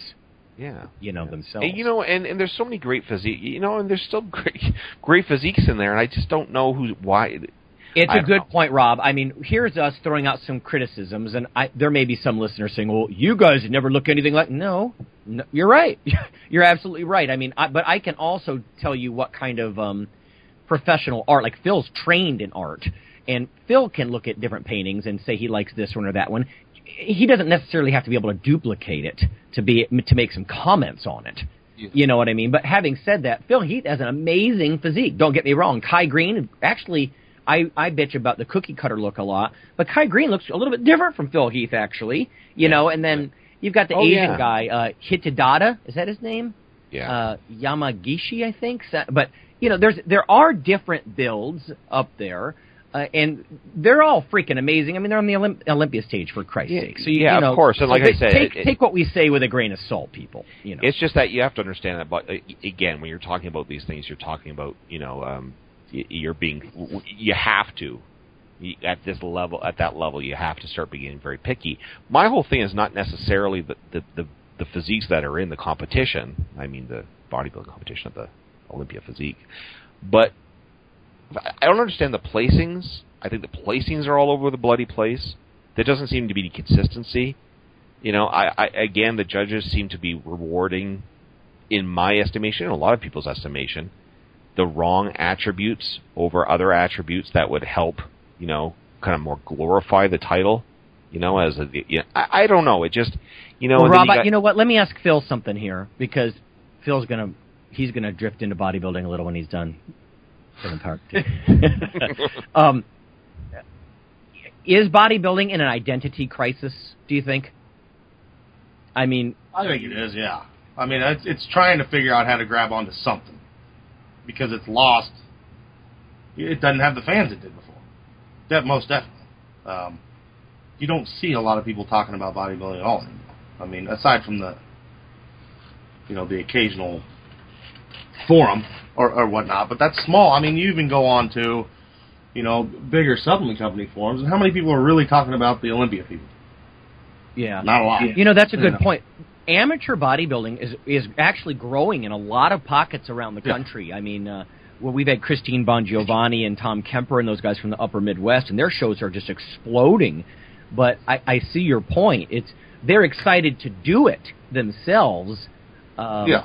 yeah, you know, themselves. And you know, and, and there's so many great physique, you know, and there's still great great physiques in there, and I just don't know who why. It's I a good know. point, Rob. I mean, here's us throwing out some criticisms, and I, there may be some listeners saying, "Well, you guys never look anything like." No, no you're right. you're absolutely right. I mean, I, but I can also tell you what kind of um, professional art. Like Phil's trained in art, and Phil can look at different paintings and say he likes this one or that one. He doesn't necessarily have to be able to duplicate it to be to make some comments on it. You know what I mean? But having said that, Phil Heath has an amazing physique. Don't get me wrong. Kai Greene, actually, I, I bitch about the cookie cutter look a lot, but Kai Greene looks a little bit different from Phil Heath, actually. You know, and then you've got the Oh, Asian yeah. guy, uh, Hidetada. Is that his name? Yeah. Uh, Yamagishi, I think. But you know, there's there are different builds up there. Uh, and they're all freaking amazing. I mean, they're on the Olymp- Olympia stage for Christ's Yeah, sake. So you, yeah, you of course. And so like I said, take it- take what we say with a grain of salt, people. You know, It's just that you have to understand that. But uh, again, when you're talking about these things, you're talking about you know um, you're being w- you have to at this level at that level you have to start being very picky. My whole thing is not necessarily the the the, the physiques that are in the competition. I mean the bodybuilding competition of the Olympia physique, but I don't understand the placings. I think the placings are all over the bloody place. There doesn't seem to be any consistency. You know, I, I again, the judges seem to be rewarding, in my estimation, and a lot of people's estimation, the wrong attributes over other attributes that would help, you know, kind of more glorify the title. You know, as a, you know, I, I don't know. It just, you know, well, Rob, you got- you know what? Let me ask Phil something here because Phil's gonna he's gonna drift into bodybuilding a little when he's done. Kevin Park. um, is bodybuilding in an identity crisis? Do you think? I mean, I think it is, yeah. I mean, it's, it's trying to figure out how to grab onto something because it's lost. It doesn't have the fans it did before. That most definitely. Um, you don't see a lot of people talking about bodybuilding at all anymore. I mean, aside from the, you know, the occasional forum or, or whatnot, but that's small. I mean, you even go on to, you know, bigger supplement company forums, and how many people are really talking about the Olympia people? yeah, Not a lot. You know, that's a good Yeah. point. Amateur bodybuilding is is actually growing in a lot of pockets around the Yeah. country. I mean, uh, well, we've had Christine Bongiovanni and Tom Kemper and those guys from the Upper Midwest, and their shows are just exploding. But I, I see your point. It's they're excited to do it themselves. Um, Yeah.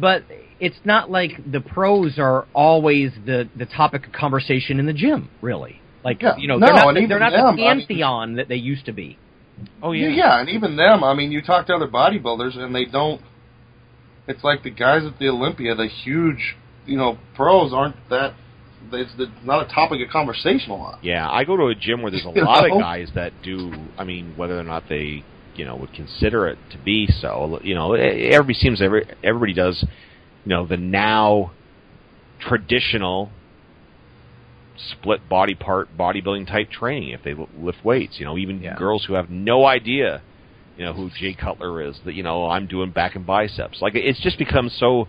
but it's not like the pros are always the the topic of conversation in the gym. Really, like Yeah. you know, No, they're not the, they're not them, the I mean- pantheon that they used to be. oh Yeah. yeah, yeah, and even them. I mean, you talk to other bodybuilders, and they don't. It's like the guys at the Olympia, the huge, you know, pros aren't that. It's the, not a topic of conversation a lot. Yeah, I go to a gym where there's a You lot know? of guys that do. I mean, whether or not they, you know, would consider it to be so. You know, everybody seems every everybody does. You know, the now traditional split body part bodybuilding type training if they lift weights. You know, even Yeah. girls who have no idea, you know, who Jay Cutler is. That you know, I'm doing back and biceps. Like it's just become so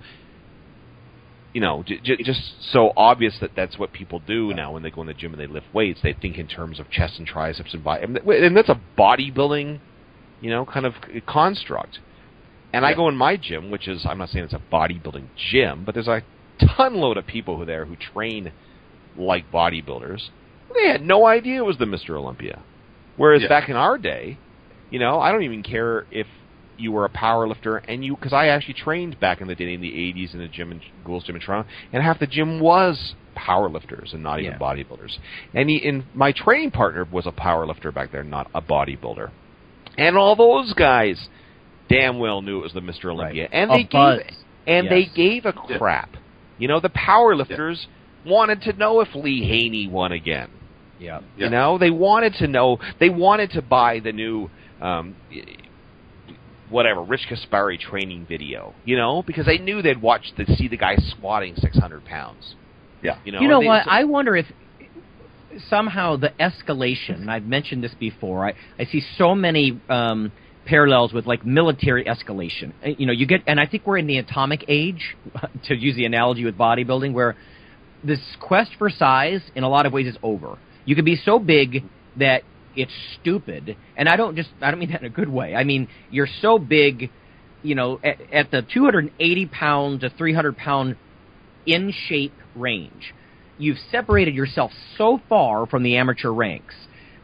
you know, j- j- just so obvious that that's what people do now when they go in the gym and they lift weights. They think in terms of chest and triceps and body, and that's a bodybuilding, you know, kind of construct. And I go in my gym, which is I'm not saying it's a bodybuilding gym, but there's a ton load of people who there who train like bodybuilders. They had no idea it was the Mr. Olympia. Whereas Yeah. back in our day, you know, I don't even care if you were a power lifter and you because I actually trained back in the day in the 80s in a gym in Gold's gym in Toronto, and half the gym was power lifters and not even Yeah. bodybuilders. And he, and my training partner was a power lifter back there, not a bodybuilder. And all those guys damn well knew it was the Mr. Olympia, and A they buzz. gave and they gave a crap. You know, the power lifters wanted to know if Lee Haney won again. Yeah. Yeah. You know, they wanted to know. They wanted to buy the new, um, whatever Rich Gaspari training video. You know, because they knew they'd watch to see the guy squatting six hundred pounds. Yeah. You know. you know they- what? so- I wonder if somehow the escalation. And I've mentioned this before. I I see so many um, parallels with like military escalation. Uh, You know, you get, and I think we're in the atomic age, to use the analogy with bodybuilding, where this quest for size, in a lot of ways, is over. You can be so big that it's stupid, and I don't just I don't mean that in a good way. I mean you're so big, you know, at, at the 280 pound to 300 pound in shape range. you've separated yourself so far from the amateur ranks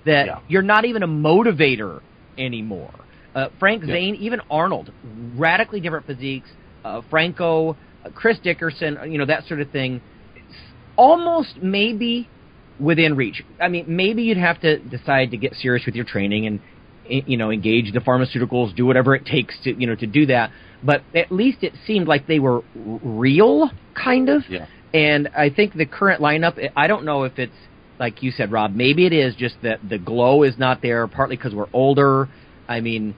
that Yeah. you're not even a motivator anymore. Uh, Frank Yeah. Zane, even Arnold, radically different physiques. Uh, Franco, uh, Chris Dickerson, uh, you know that sort of thing. It's almost maybe within reach. I mean, maybe you'd have to decide to get serious with your training and you know engage the pharmaceuticals, do whatever it takes to you know to do that. But at least it seemed like they were real, kind of. Yeah. And I think the current lineup, I don't know if it's like you said, Rob. Maybe it is just that the glow is not there, partly because we're older. I mean,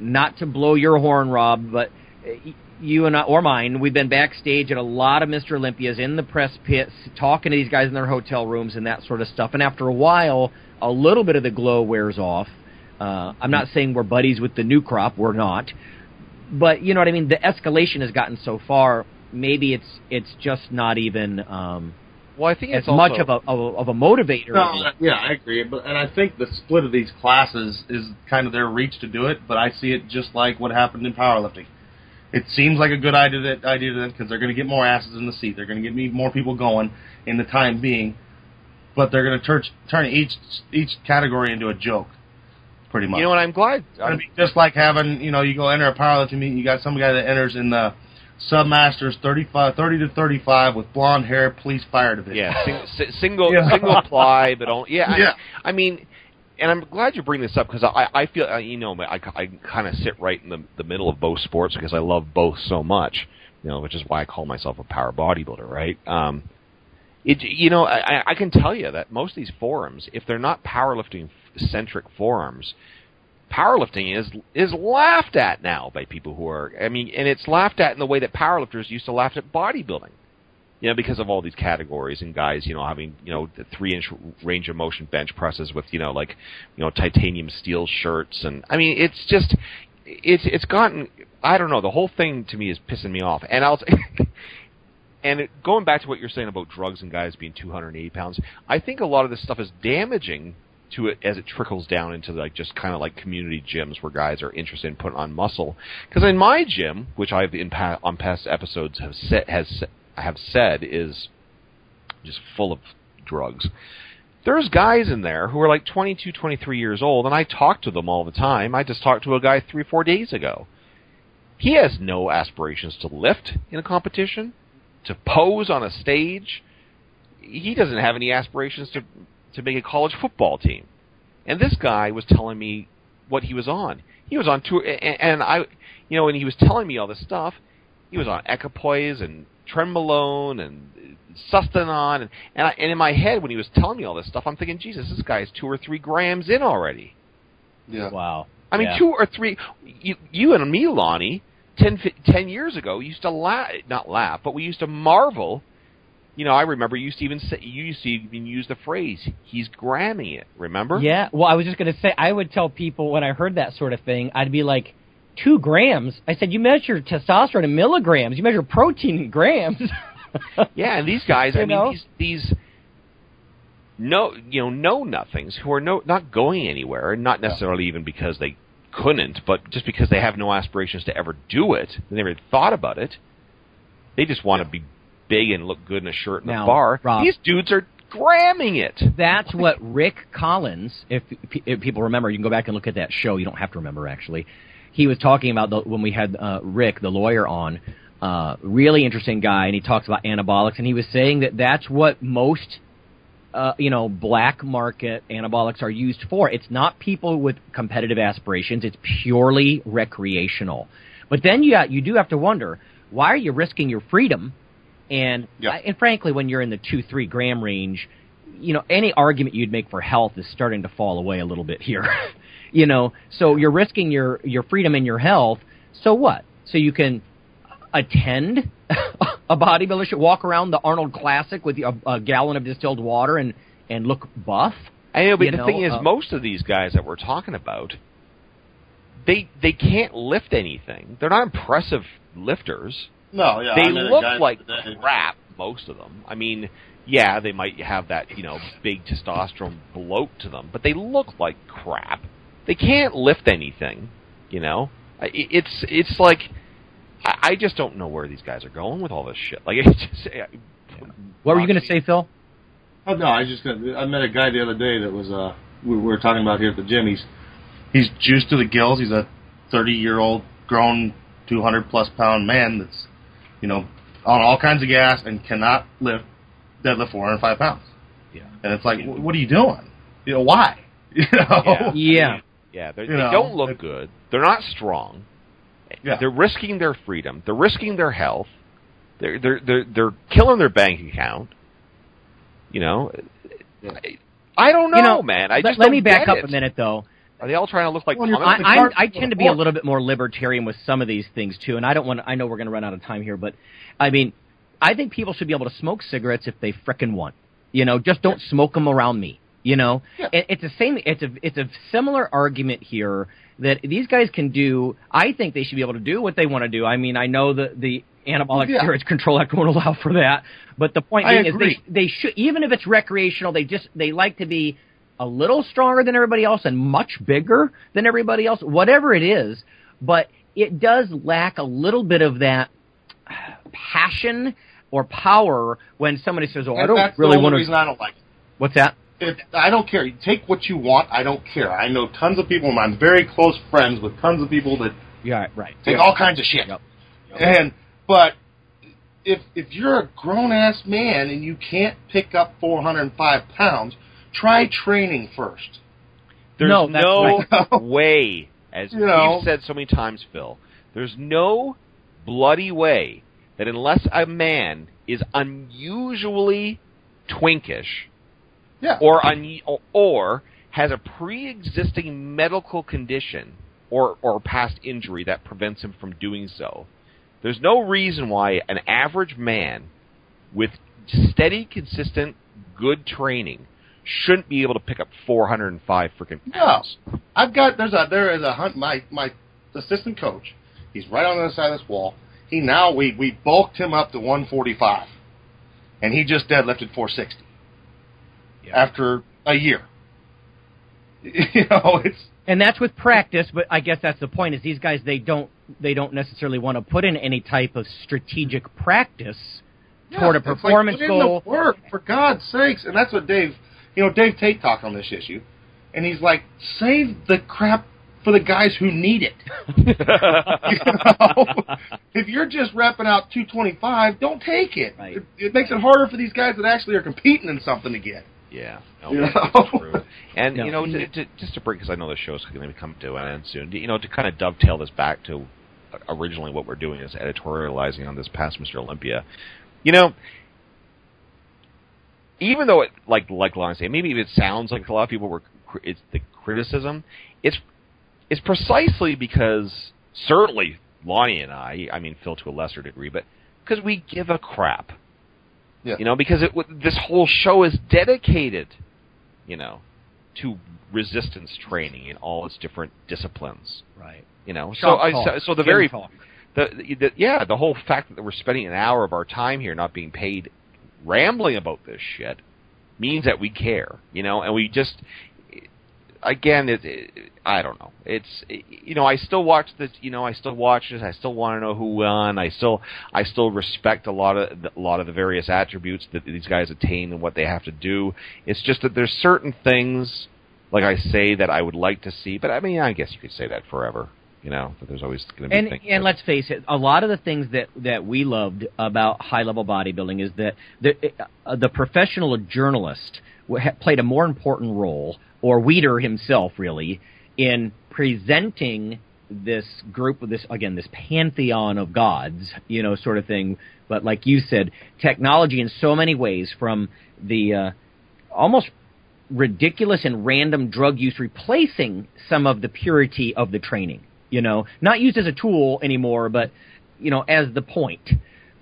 not to blow your horn, Rob, but uh, you and I, or mine, we've been backstage at a lot of Mr. Olympias in the press pits, talking to these guys in their hotel rooms and that sort of stuff. And after a while, a little bit of the glow wears off. Uh, I'm not saying we're buddies with the new crop. We're not. But you know what I mean. The escalation has gotten so far. Maybe it's it's just not even um, Well, I think as it's also, much of a, of a of a motivator. No, yeah, I agree. But and I think the split of these classes is kind of their reach to do it. But I see it just like what happened in powerlifting. It seems like a good idea to, idea to them because they're going to get more asses in the seat. They're going to get me more people going in the time being. But they're going to turn turn each each category into a joke, pretty much. You know what? I'm glad. It's gonna be just like having, you know, you go enter a powerlifting meet, you got some guy that enters in the Submasters 35, 30 to 35 with blonde hair, police fire division. Yeah, sing, si- single Yeah. single ply, but only yeah. Yeah. I, I mean, and I'm glad you bring this up because I I feel you know I I kind of sit right in the the middle of both sports because I love both so much. You know, which is why I call myself a power bodybuilder, right? Um, it you know I I- I can tell you that most of these forums, if they're not powerlifting centric forums, powerlifting is is laughed at now by people who are I mean and it's laughed at in the way that powerlifters used to laugh at bodybuilding. You know, because of all these categories and guys, you know, having, you know, the three inch range of motion bench presses with, you know, like, you know, titanium steel shirts and I mean it's just it's it's gotten I don't know, the whole thing to me is pissing me off. And I'll and it, going back to what you're saying about drugs and guys being 280 pounds, I think a lot of this stuff is damaging to it as it trickles down into like just kind of like community gyms where guys are interested in putting on muscle. Because in my gym, which I've in pa- on past episodes have said has have said is just full of drugs. There's guys in there who are like 22, 23 years old, and I talk to them all the time. I just talked to a guy three, four days ago. He has no aspirations to lift in a competition, to pose on a stage. He doesn't have any aspirations to to make a college football team. And this guy was telling me what he was on. He was on tour, and, and I, you know, and he was telling me all this stuff, he was on equipoise and trenbolone and sustanon, and and, I, and in my head when he was telling me all this stuff, I'm thinking, Jesus, this guy's two or three grams in already. Yeah. Wow. I mean, Yeah. two or three. You, you and me, Lonnie, ten, fi- ten years ago, used to laugh, not laugh, but we used to marvel. You know, I remember you used to even say, you used to even use the phrase, "He's gramming it." Remember? Yeah. Well, I was just going to say, I would tell people when I heard that sort of thing, I'd be like, two grams. I said, you measure testosterone in milligrams. You measure protein in grams. Yeah, and these guys, I You mean, know? these these no, you know, know nothings who are no not going anywhere, not necessarily even because they couldn't, but just because they have no aspirations to ever do it. They never thought about it. They just want to be big and look good in a shirt in Now, a bar. Rob- These dudes are gramming it. That's what Rick Collins, if, if people remember, you can go back and look at that show. You don't have to remember actually. He was talking about the, when we had uh, Rick, the lawyer, on. Uh, really interesting guy, and he talks about anabolics, and he was saying that that's what most, uh, you know, black market anabolics are used for. It's not people with competitive aspirations; it's purely recreational. But then you you do have to wonder why are you risking your freedom and Yeah. and frankly, when you're in the two three gram range, you know any argument you'd make for health is starting to fall away a little bit here. you know, so you're risking your your freedom and your health. So what? So you can attend a bodybuilder show, walk around the Arnold Classic with a, a gallon of distilled water and and look buff. I know, but You the know, thing is, uh, most of these guys that we're talking about, they they can't lift anything. They're not impressive lifters. No, yeah. they I met a look guy like today. crap. Most of them. I mean, yeah, they might have that you know big testosterone bloat to them, but they look like crap. They can't lift anything. You know, I- it's it's like I I just don't know where these guys are going with all this shit. Like, it's just, What were you going to say, Phil? Oh no, I just gonna, I met a guy the other day that was uh we were talking about here at the gym. He's he's juiced to the gills. He's a 30 year old grown 200 plus pound man that's you know on all kinds of gas and cannot lift deadlift 405 pounds. Yeah. And it's like, what are you doing? You know why? You know. Yeah. Yeah. Yeah, they're- they know, don't look good. They're not strong. Yeah. They're risking their freedom. They're risking their health. They're they're they're they're killing their bank account. You know, Yeah. I, I don't know, You know, man. I let, just let me back up it. a minute though. Are they all trying to look like Well, I. I, I tend to be a little bit more libertarian with some of these things too, and I don't want. I know we're going to run out of time here, but I mean, I think people should be able to smoke cigarettes if they frickin' want. You know, just don't smoke them around me. You know, Yeah. And it's the same. It's a it's a similar argument here that these guys can do. I think they should be able to do what they want to do. I mean, I know the the Anabolic Yeah. Steroids Control Act won't allow for that, but the point I being agree. is they they should even if it's recreational, they just they like to be a little stronger than everybody else and much bigger than everybody else, whatever it is. But it does lack a little bit of that passion or power when somebody says, "Oh, I don't really want to." I don't like it. What's that? If, I don't care. You take what you want. I don't care. I know tons of people. and I'm very close friends with tons of people that Yeah, right. take all kinds of shit. Yep. And but if if you're a grown ass man and you can't pick up 405 pounds, try training first. There's No, no right. way, as You know. we've said so many times, Phil. There's no bloody way that unless a man is unusually twinkish Yeah. or un- or- or has a pre-existing medical condition or or past injury that prevents him from doing so. There's no reason why an average man with steady, consistent, good training shouldn't be able to pick up 405 freaking No. pounds. I've got there's a there is a hunt my my assistant coach. He's right on the other side of this wall. He now we we bulked him up to 145, and he just deadlifted 460 after a year. You know, it's and that's with practice but i guess that's the point is these guys they don't they don't necessarily want to put in any type of strategic practice toward a it's like, performance goal work for God's sakes, and that's what Dave. You know, Dave Tate talked on this issue, and he's like, save the crap for the guys who need it. you know? If you're just repping out 225, don't take it. Right. it. It makes it harder for these guys that actually are competing in something again. Yeah, no, You know? true. And Yeah. you know, to, to, just to bring because I know the show's going to come to an end soon. You know, to kind of dovetail this back to uh, originally what we're doing is editorializing on this past Mr. Olympia. You know, even though it like like Lon say, maybe it sounds like a lot of people were it's the criticism. It's it's precisely because certainly Lonnie and I, I mean Phil to a lesser degree, but because we give a crap. Yeah. You know, because it this whole show is dedicated, you know, to resistance training in all its different disciplines. right You know, so I, so, so the gym very the, the yeah the whole fact that we're spending an hour of our time here not being paid rambling about this shit means that we care you know? And we just again it, it i don't know. It's you know i still watch this you know i still watch this. I still want to know who won. I still i still respect a lot of a lot of the various attributes that these guys attain and what they have to do. It's just that there's certain things like i say that i would like to see. But i mean i guess you could say that forever you know that there's always going to be and things and let's face it, a lot of the things that that we loved about high level bodybuilding is that the uh, the professional journalist played a more important role, or Weider himself, really, in presenting this group of this again this pantheon of gods, you know, sort of thing. But like you said, technology in so many ways, from the uh, almost ridiculous and random drug use replacing some of the purity of the training. You know, not used as a tool anymore, but you know, as the point.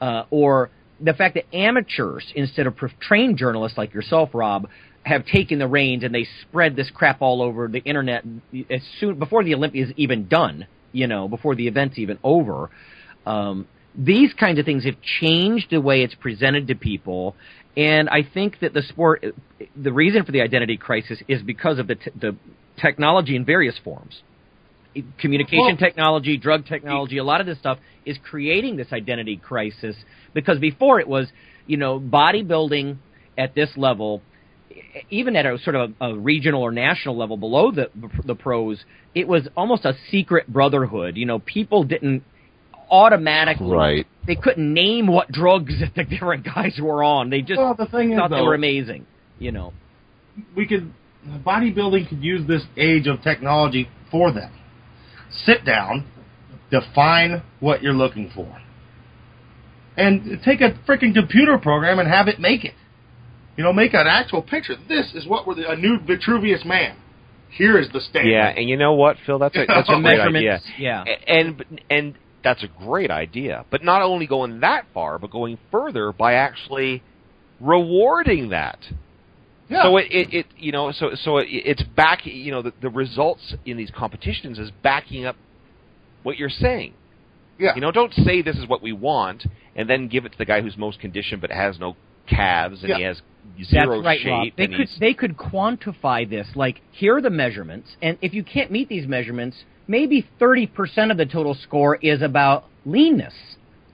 Uh, or the fact that amateurs, instead of trained journalists like yourself, Rob, have taken the reins and they spread this crap all over the internet as soon before the Olympia's even done. You know, before the event's even over. Um, these kinds of things have changed the way it's presented to people, and I think that the sport, the reason for the identity crisis is because of the t- the technology in various forms. Communication Well- technology, drug technology, a lot of this stuff is creating this identity crisis because before it was, you know, bodybuilding at this level, even at a sort of a, a regional or national level below the the pros, it was almost a secret brotherhood. You know, people didn't automatically right. they couldn't name what drugs the different guys were on. They just well, the thing thought is, they though, were amazing. You know, we could bodybuilding could use this age of technology for them. Sit down, define what you're looking for, and take a freaking computer program and have it make it. You know, make an actual picture. This is what we're the, a new Vitruvius man. Here is the standard. Yeah, and you know what, Phil? That's a that's a The great idea. yeah. And and that's a great idea. But not only going that far, but going further by actually rewarding that. Yeah. So it, it, it you know so so it, it's back you know the, the results in these competitions is backing up what you're saying. Yeah. You know, don't say this is what we want and then give it to the guy who's most conditioned but has no calves and he has zero That's right, shape Rob. They and could they could quantify this. Like, here are the measurements, and if you can't meet these measurements, maybe thirty percent of the total score is about leanness.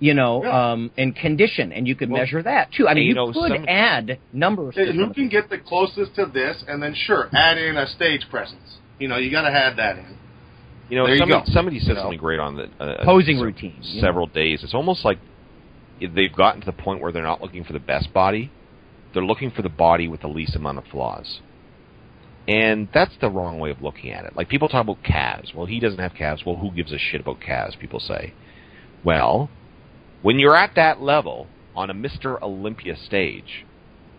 You know, Yeah. um, and condition, and you could Well, measure that too. I mean, you you, know, could some- add numbers. to And who can get the closest to this, and then sure, add in a stage presence. You know, you got to add that in. You know, There you somebody, go. somebody said You know. something great on the uh, Posing se- routine, you Several days. It's almost like they've gotten to the point where they're not looking for the best body; they're looking for the body with the least amount of flaws. And that's the wrong way of looking at it. Like people talk about calves. Well, he doesn't have calves. Well, who gives a shit about calves? People say. Well, when you're at that level on a Mr. Olympia stage,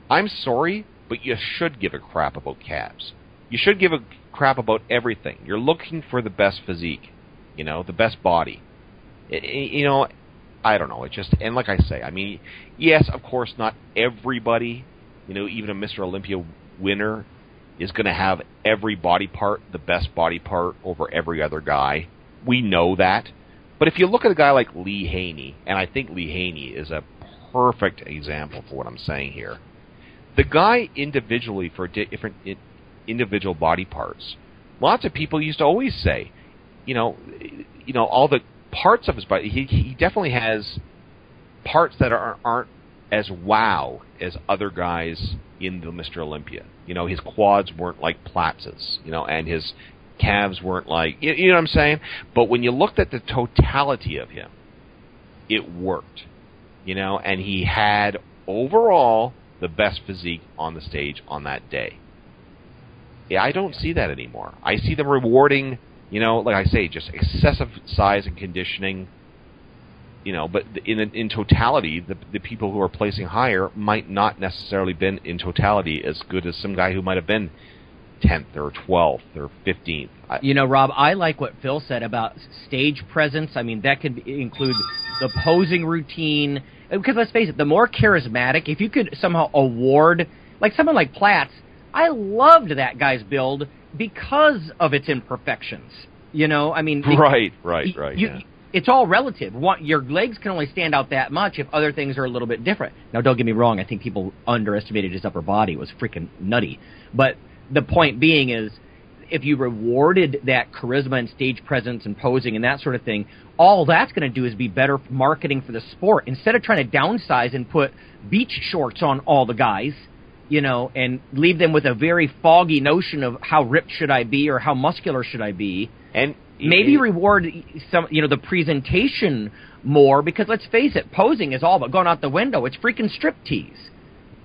I'm sorry, but you should give a crap about calves. You should give a crap about everything. You're looking for the best physique, you know, the best body. I- I- you know, I don't know. It just and like I say, I mean, yes, of course, not everybody, you know, even a Mr. Olympia winner is going to have every body part, the best body part over every other guy. We know that. But if you look at a guy like Lee Haney, and I think Lee Haney is a perfect example for what I'm saying here. The guy individually for di- different individual body parts. Lots of people used to always say, you know, you know all the parts of his body. He he definitely has parts that are aren't as wow as other guys in the Mr. Olympia. You know, his quads weren't like Platz's, you know, and his calves weren't like you, you know what I'm saying. But when you looked at the totality of him, it worked, you know, and he had overall the best physique on the stage on that day. Yeah, I don't see that anymore. I see them rewarding, you know, like I say, just excessive size and conditioning. You know, but in in totality, the the people who are placing higher might not necessarily been in totality as good as some guy who might have been tenth or twelfth or fifteenth. You know, Rob, I like what Phil said about stage presence. I mean, that could include the posing routine. Because let's face it, the more charismatic, if you could somehow award, like someone like Platz, I loved that guy's build because of its imperfections. You know, I mean, Right, right, y- right. you- yeah. It's all relative. One, your legs can only stand out that much if other things are a little bit different. Now, don't get me wrong. I think people underestimated his upper body. It was freaking nutty. But the point being is, if you rewarded that charisma and stage presence and posing and that sort of thing, all that's going to do is be better marketing for the sport. Instead of trying to downsize and put beach shorts on all the guys, you know, and leave them with a very foggy notion of how ripped should I be or how muscular should I be, And maybe it- reward some you know the presentation more because let's face it posing is all but gone out the window it's freaking strip tease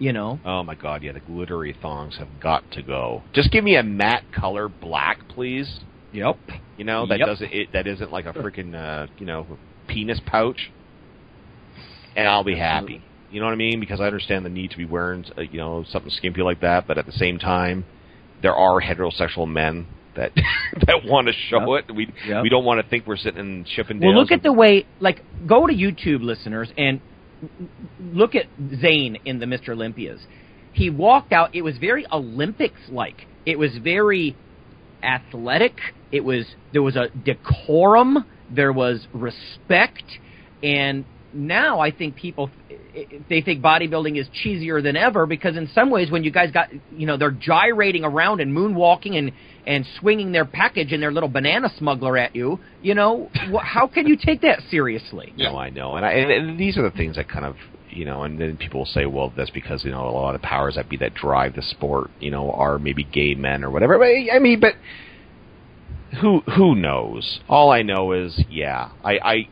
you know Oh my god, yeah, the glittery thongs have got to go. Just give me a matte color black, please. yep You know that Yep. doesn't it, that isn't like a freaking uh, you know penis pouch, and I'll be happy. You know what I mean? Because I understand the need to be wearing uh, you know something skimpy like that, but at the same time, there are heterosexual men that that want to show it. We Yep. we don't want to think we're sitting in Chippendales. well look at the way like go to youtube listeners and look at zane in the mr olympias. He walked out. It was very olympics like it was very athletic. It was there was a decorum. There was respect. And now I think people they think bodybuilding is cheesier than ever because in some ways when you guys got you know they're gyrating around and moonwalking and and swinging their package and their little banana smuggler at you you know wh- how can you take that seriously No, I know, and, I, and, and these are the things that kind of you know, and then people will say, well, that's because you know a lot of powers that be that drive the sport, you know, are maybe gay men or whatever. But, I mean, but who who knows? All I know is, yeah, I I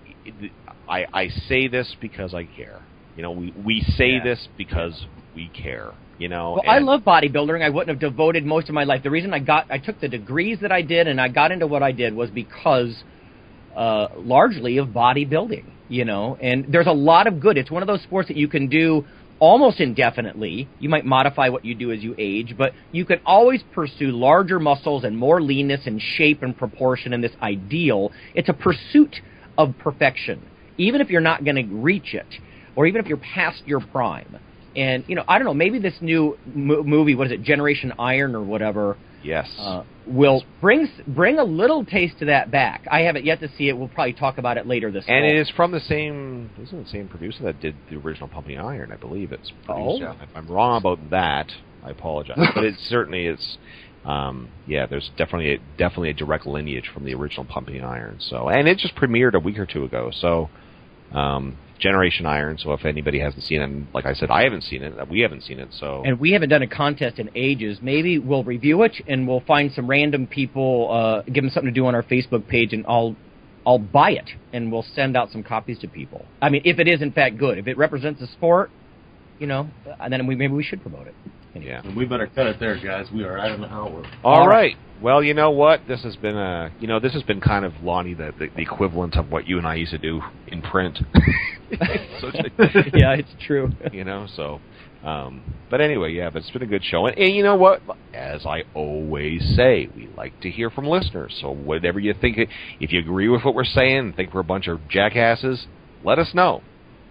I, I say this because I care. You know, we we say yeah. this because we care. You know, well, I love bodybuilding. I wouldn't have devoted most of my life. The reason I got I took the degrees that I did and I got into what I did was because uh, largely of bodybuilding. You know, and there's a lot of good. It's one of those sports that you can do almost indefinitely. You might modify what you do as you age, but you can always pursue larger muscles and more leanness and shape and proportion in this ideal. It's a pursuit of perfection, even if you're not going to reach it, or even if you're past your prime. And you know, I don't know. Maybe this new mo- movie, what is it, Generation Iron or whatever? Yes. Uh, will bring bring a little taste of that back. I haven't yet to see it. We'll probably talk about it later this. And fall. it is from the same. Isn't the same producer that did the original Pumping Iron? I believe it's. Produced. Oh. If I'm wrong about that, I apologize. but it certainly is. Um, yeah, there's definitely a, definitely a direct lineage from the original Pumping Iron. So, and it just premiered a week or two ago. So, um, Generation Iron. So if anybody hasn't seen it, and like I said, I haven't seen it. We haven't seen it. So and we haven't done a contest in ages. Maybe we'll review it and we'll find some random people, uh, give them something to do on our Facebook page, and I'll I'll buy it and we'll send out some copies to people. I mean, if it is in fact good, if it represents the sport, you know, and then we maybe we should promote it. Yeah. And we better cut it there, guys. We are out of the hour. All right. Well, you know what? This has been a, you know, this has been kind of Lonnie the, the, the equivalent of what you and I used to do in print. so, yeah, it's true. You know, so, um, but anyway, yeah, but it's been a good show, and, and you know what? As I always say, we like to hear from listeners. So whatever you think, if you agree with what we're saying, think we're a bunch of jackasses, let us know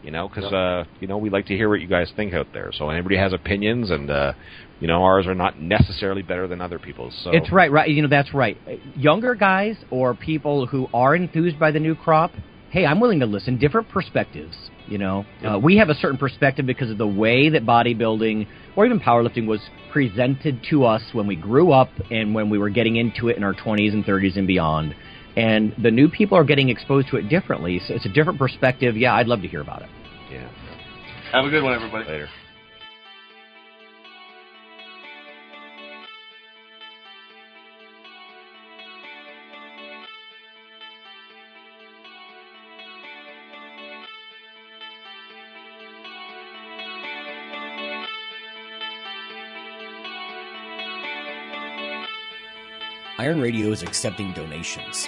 you know, because uh, you know we like to hear what you guys think out there. So everybody has opinions, and uh, you know ours are not necessarily better than other people's. So it's right, right. You know that's right. Younger guys or people who are enthused by the new crop. Hey, I'm willing to listen. Different perspectives. You know, uh, we have a certain perspective because of the way that bodybuilding or even powerlifting was presented to us when we grew up and when we were getting into it in our 20s and 30s and beyond and the new people are getting exposed to it differently. So it's a different perspective. Yeah, I'd love to hear about it. Yeah. Have a good one, everybody. Later. Iron Radio is accepting donations.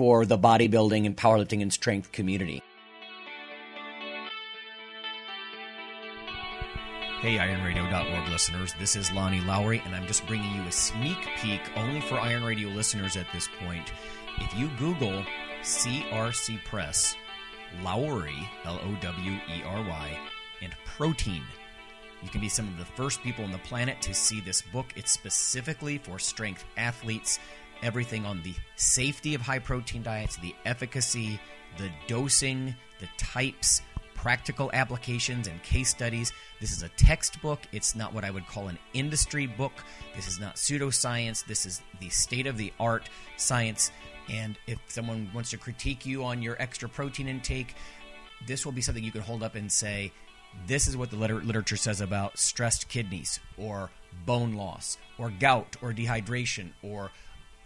for the bodybuilding and powerlifting and strength community. Hey, IronRadio.org listeners, this is Lonnie Lowery, and I'm just bringing you a sneak peek only for Iron Radio listeners at this point. If you Google CRC Press, Lowery, L O W E R Y, and protein, you can be some of the first people on the planet to see this book. It's specifically for strength athletes everything on the safety of high protein diets, the efficacy, the dosing, the types, practical applications, and case studies. This is a textbook. It's not what I would call an industry book. This is not pseudoscience. This is the state of the art science. And if someone wants to critique you on your extra protein intake, this will be something you can hold up and say, this is what the liter- literature says about stressed kidneys or bone loss or gout or dehydration or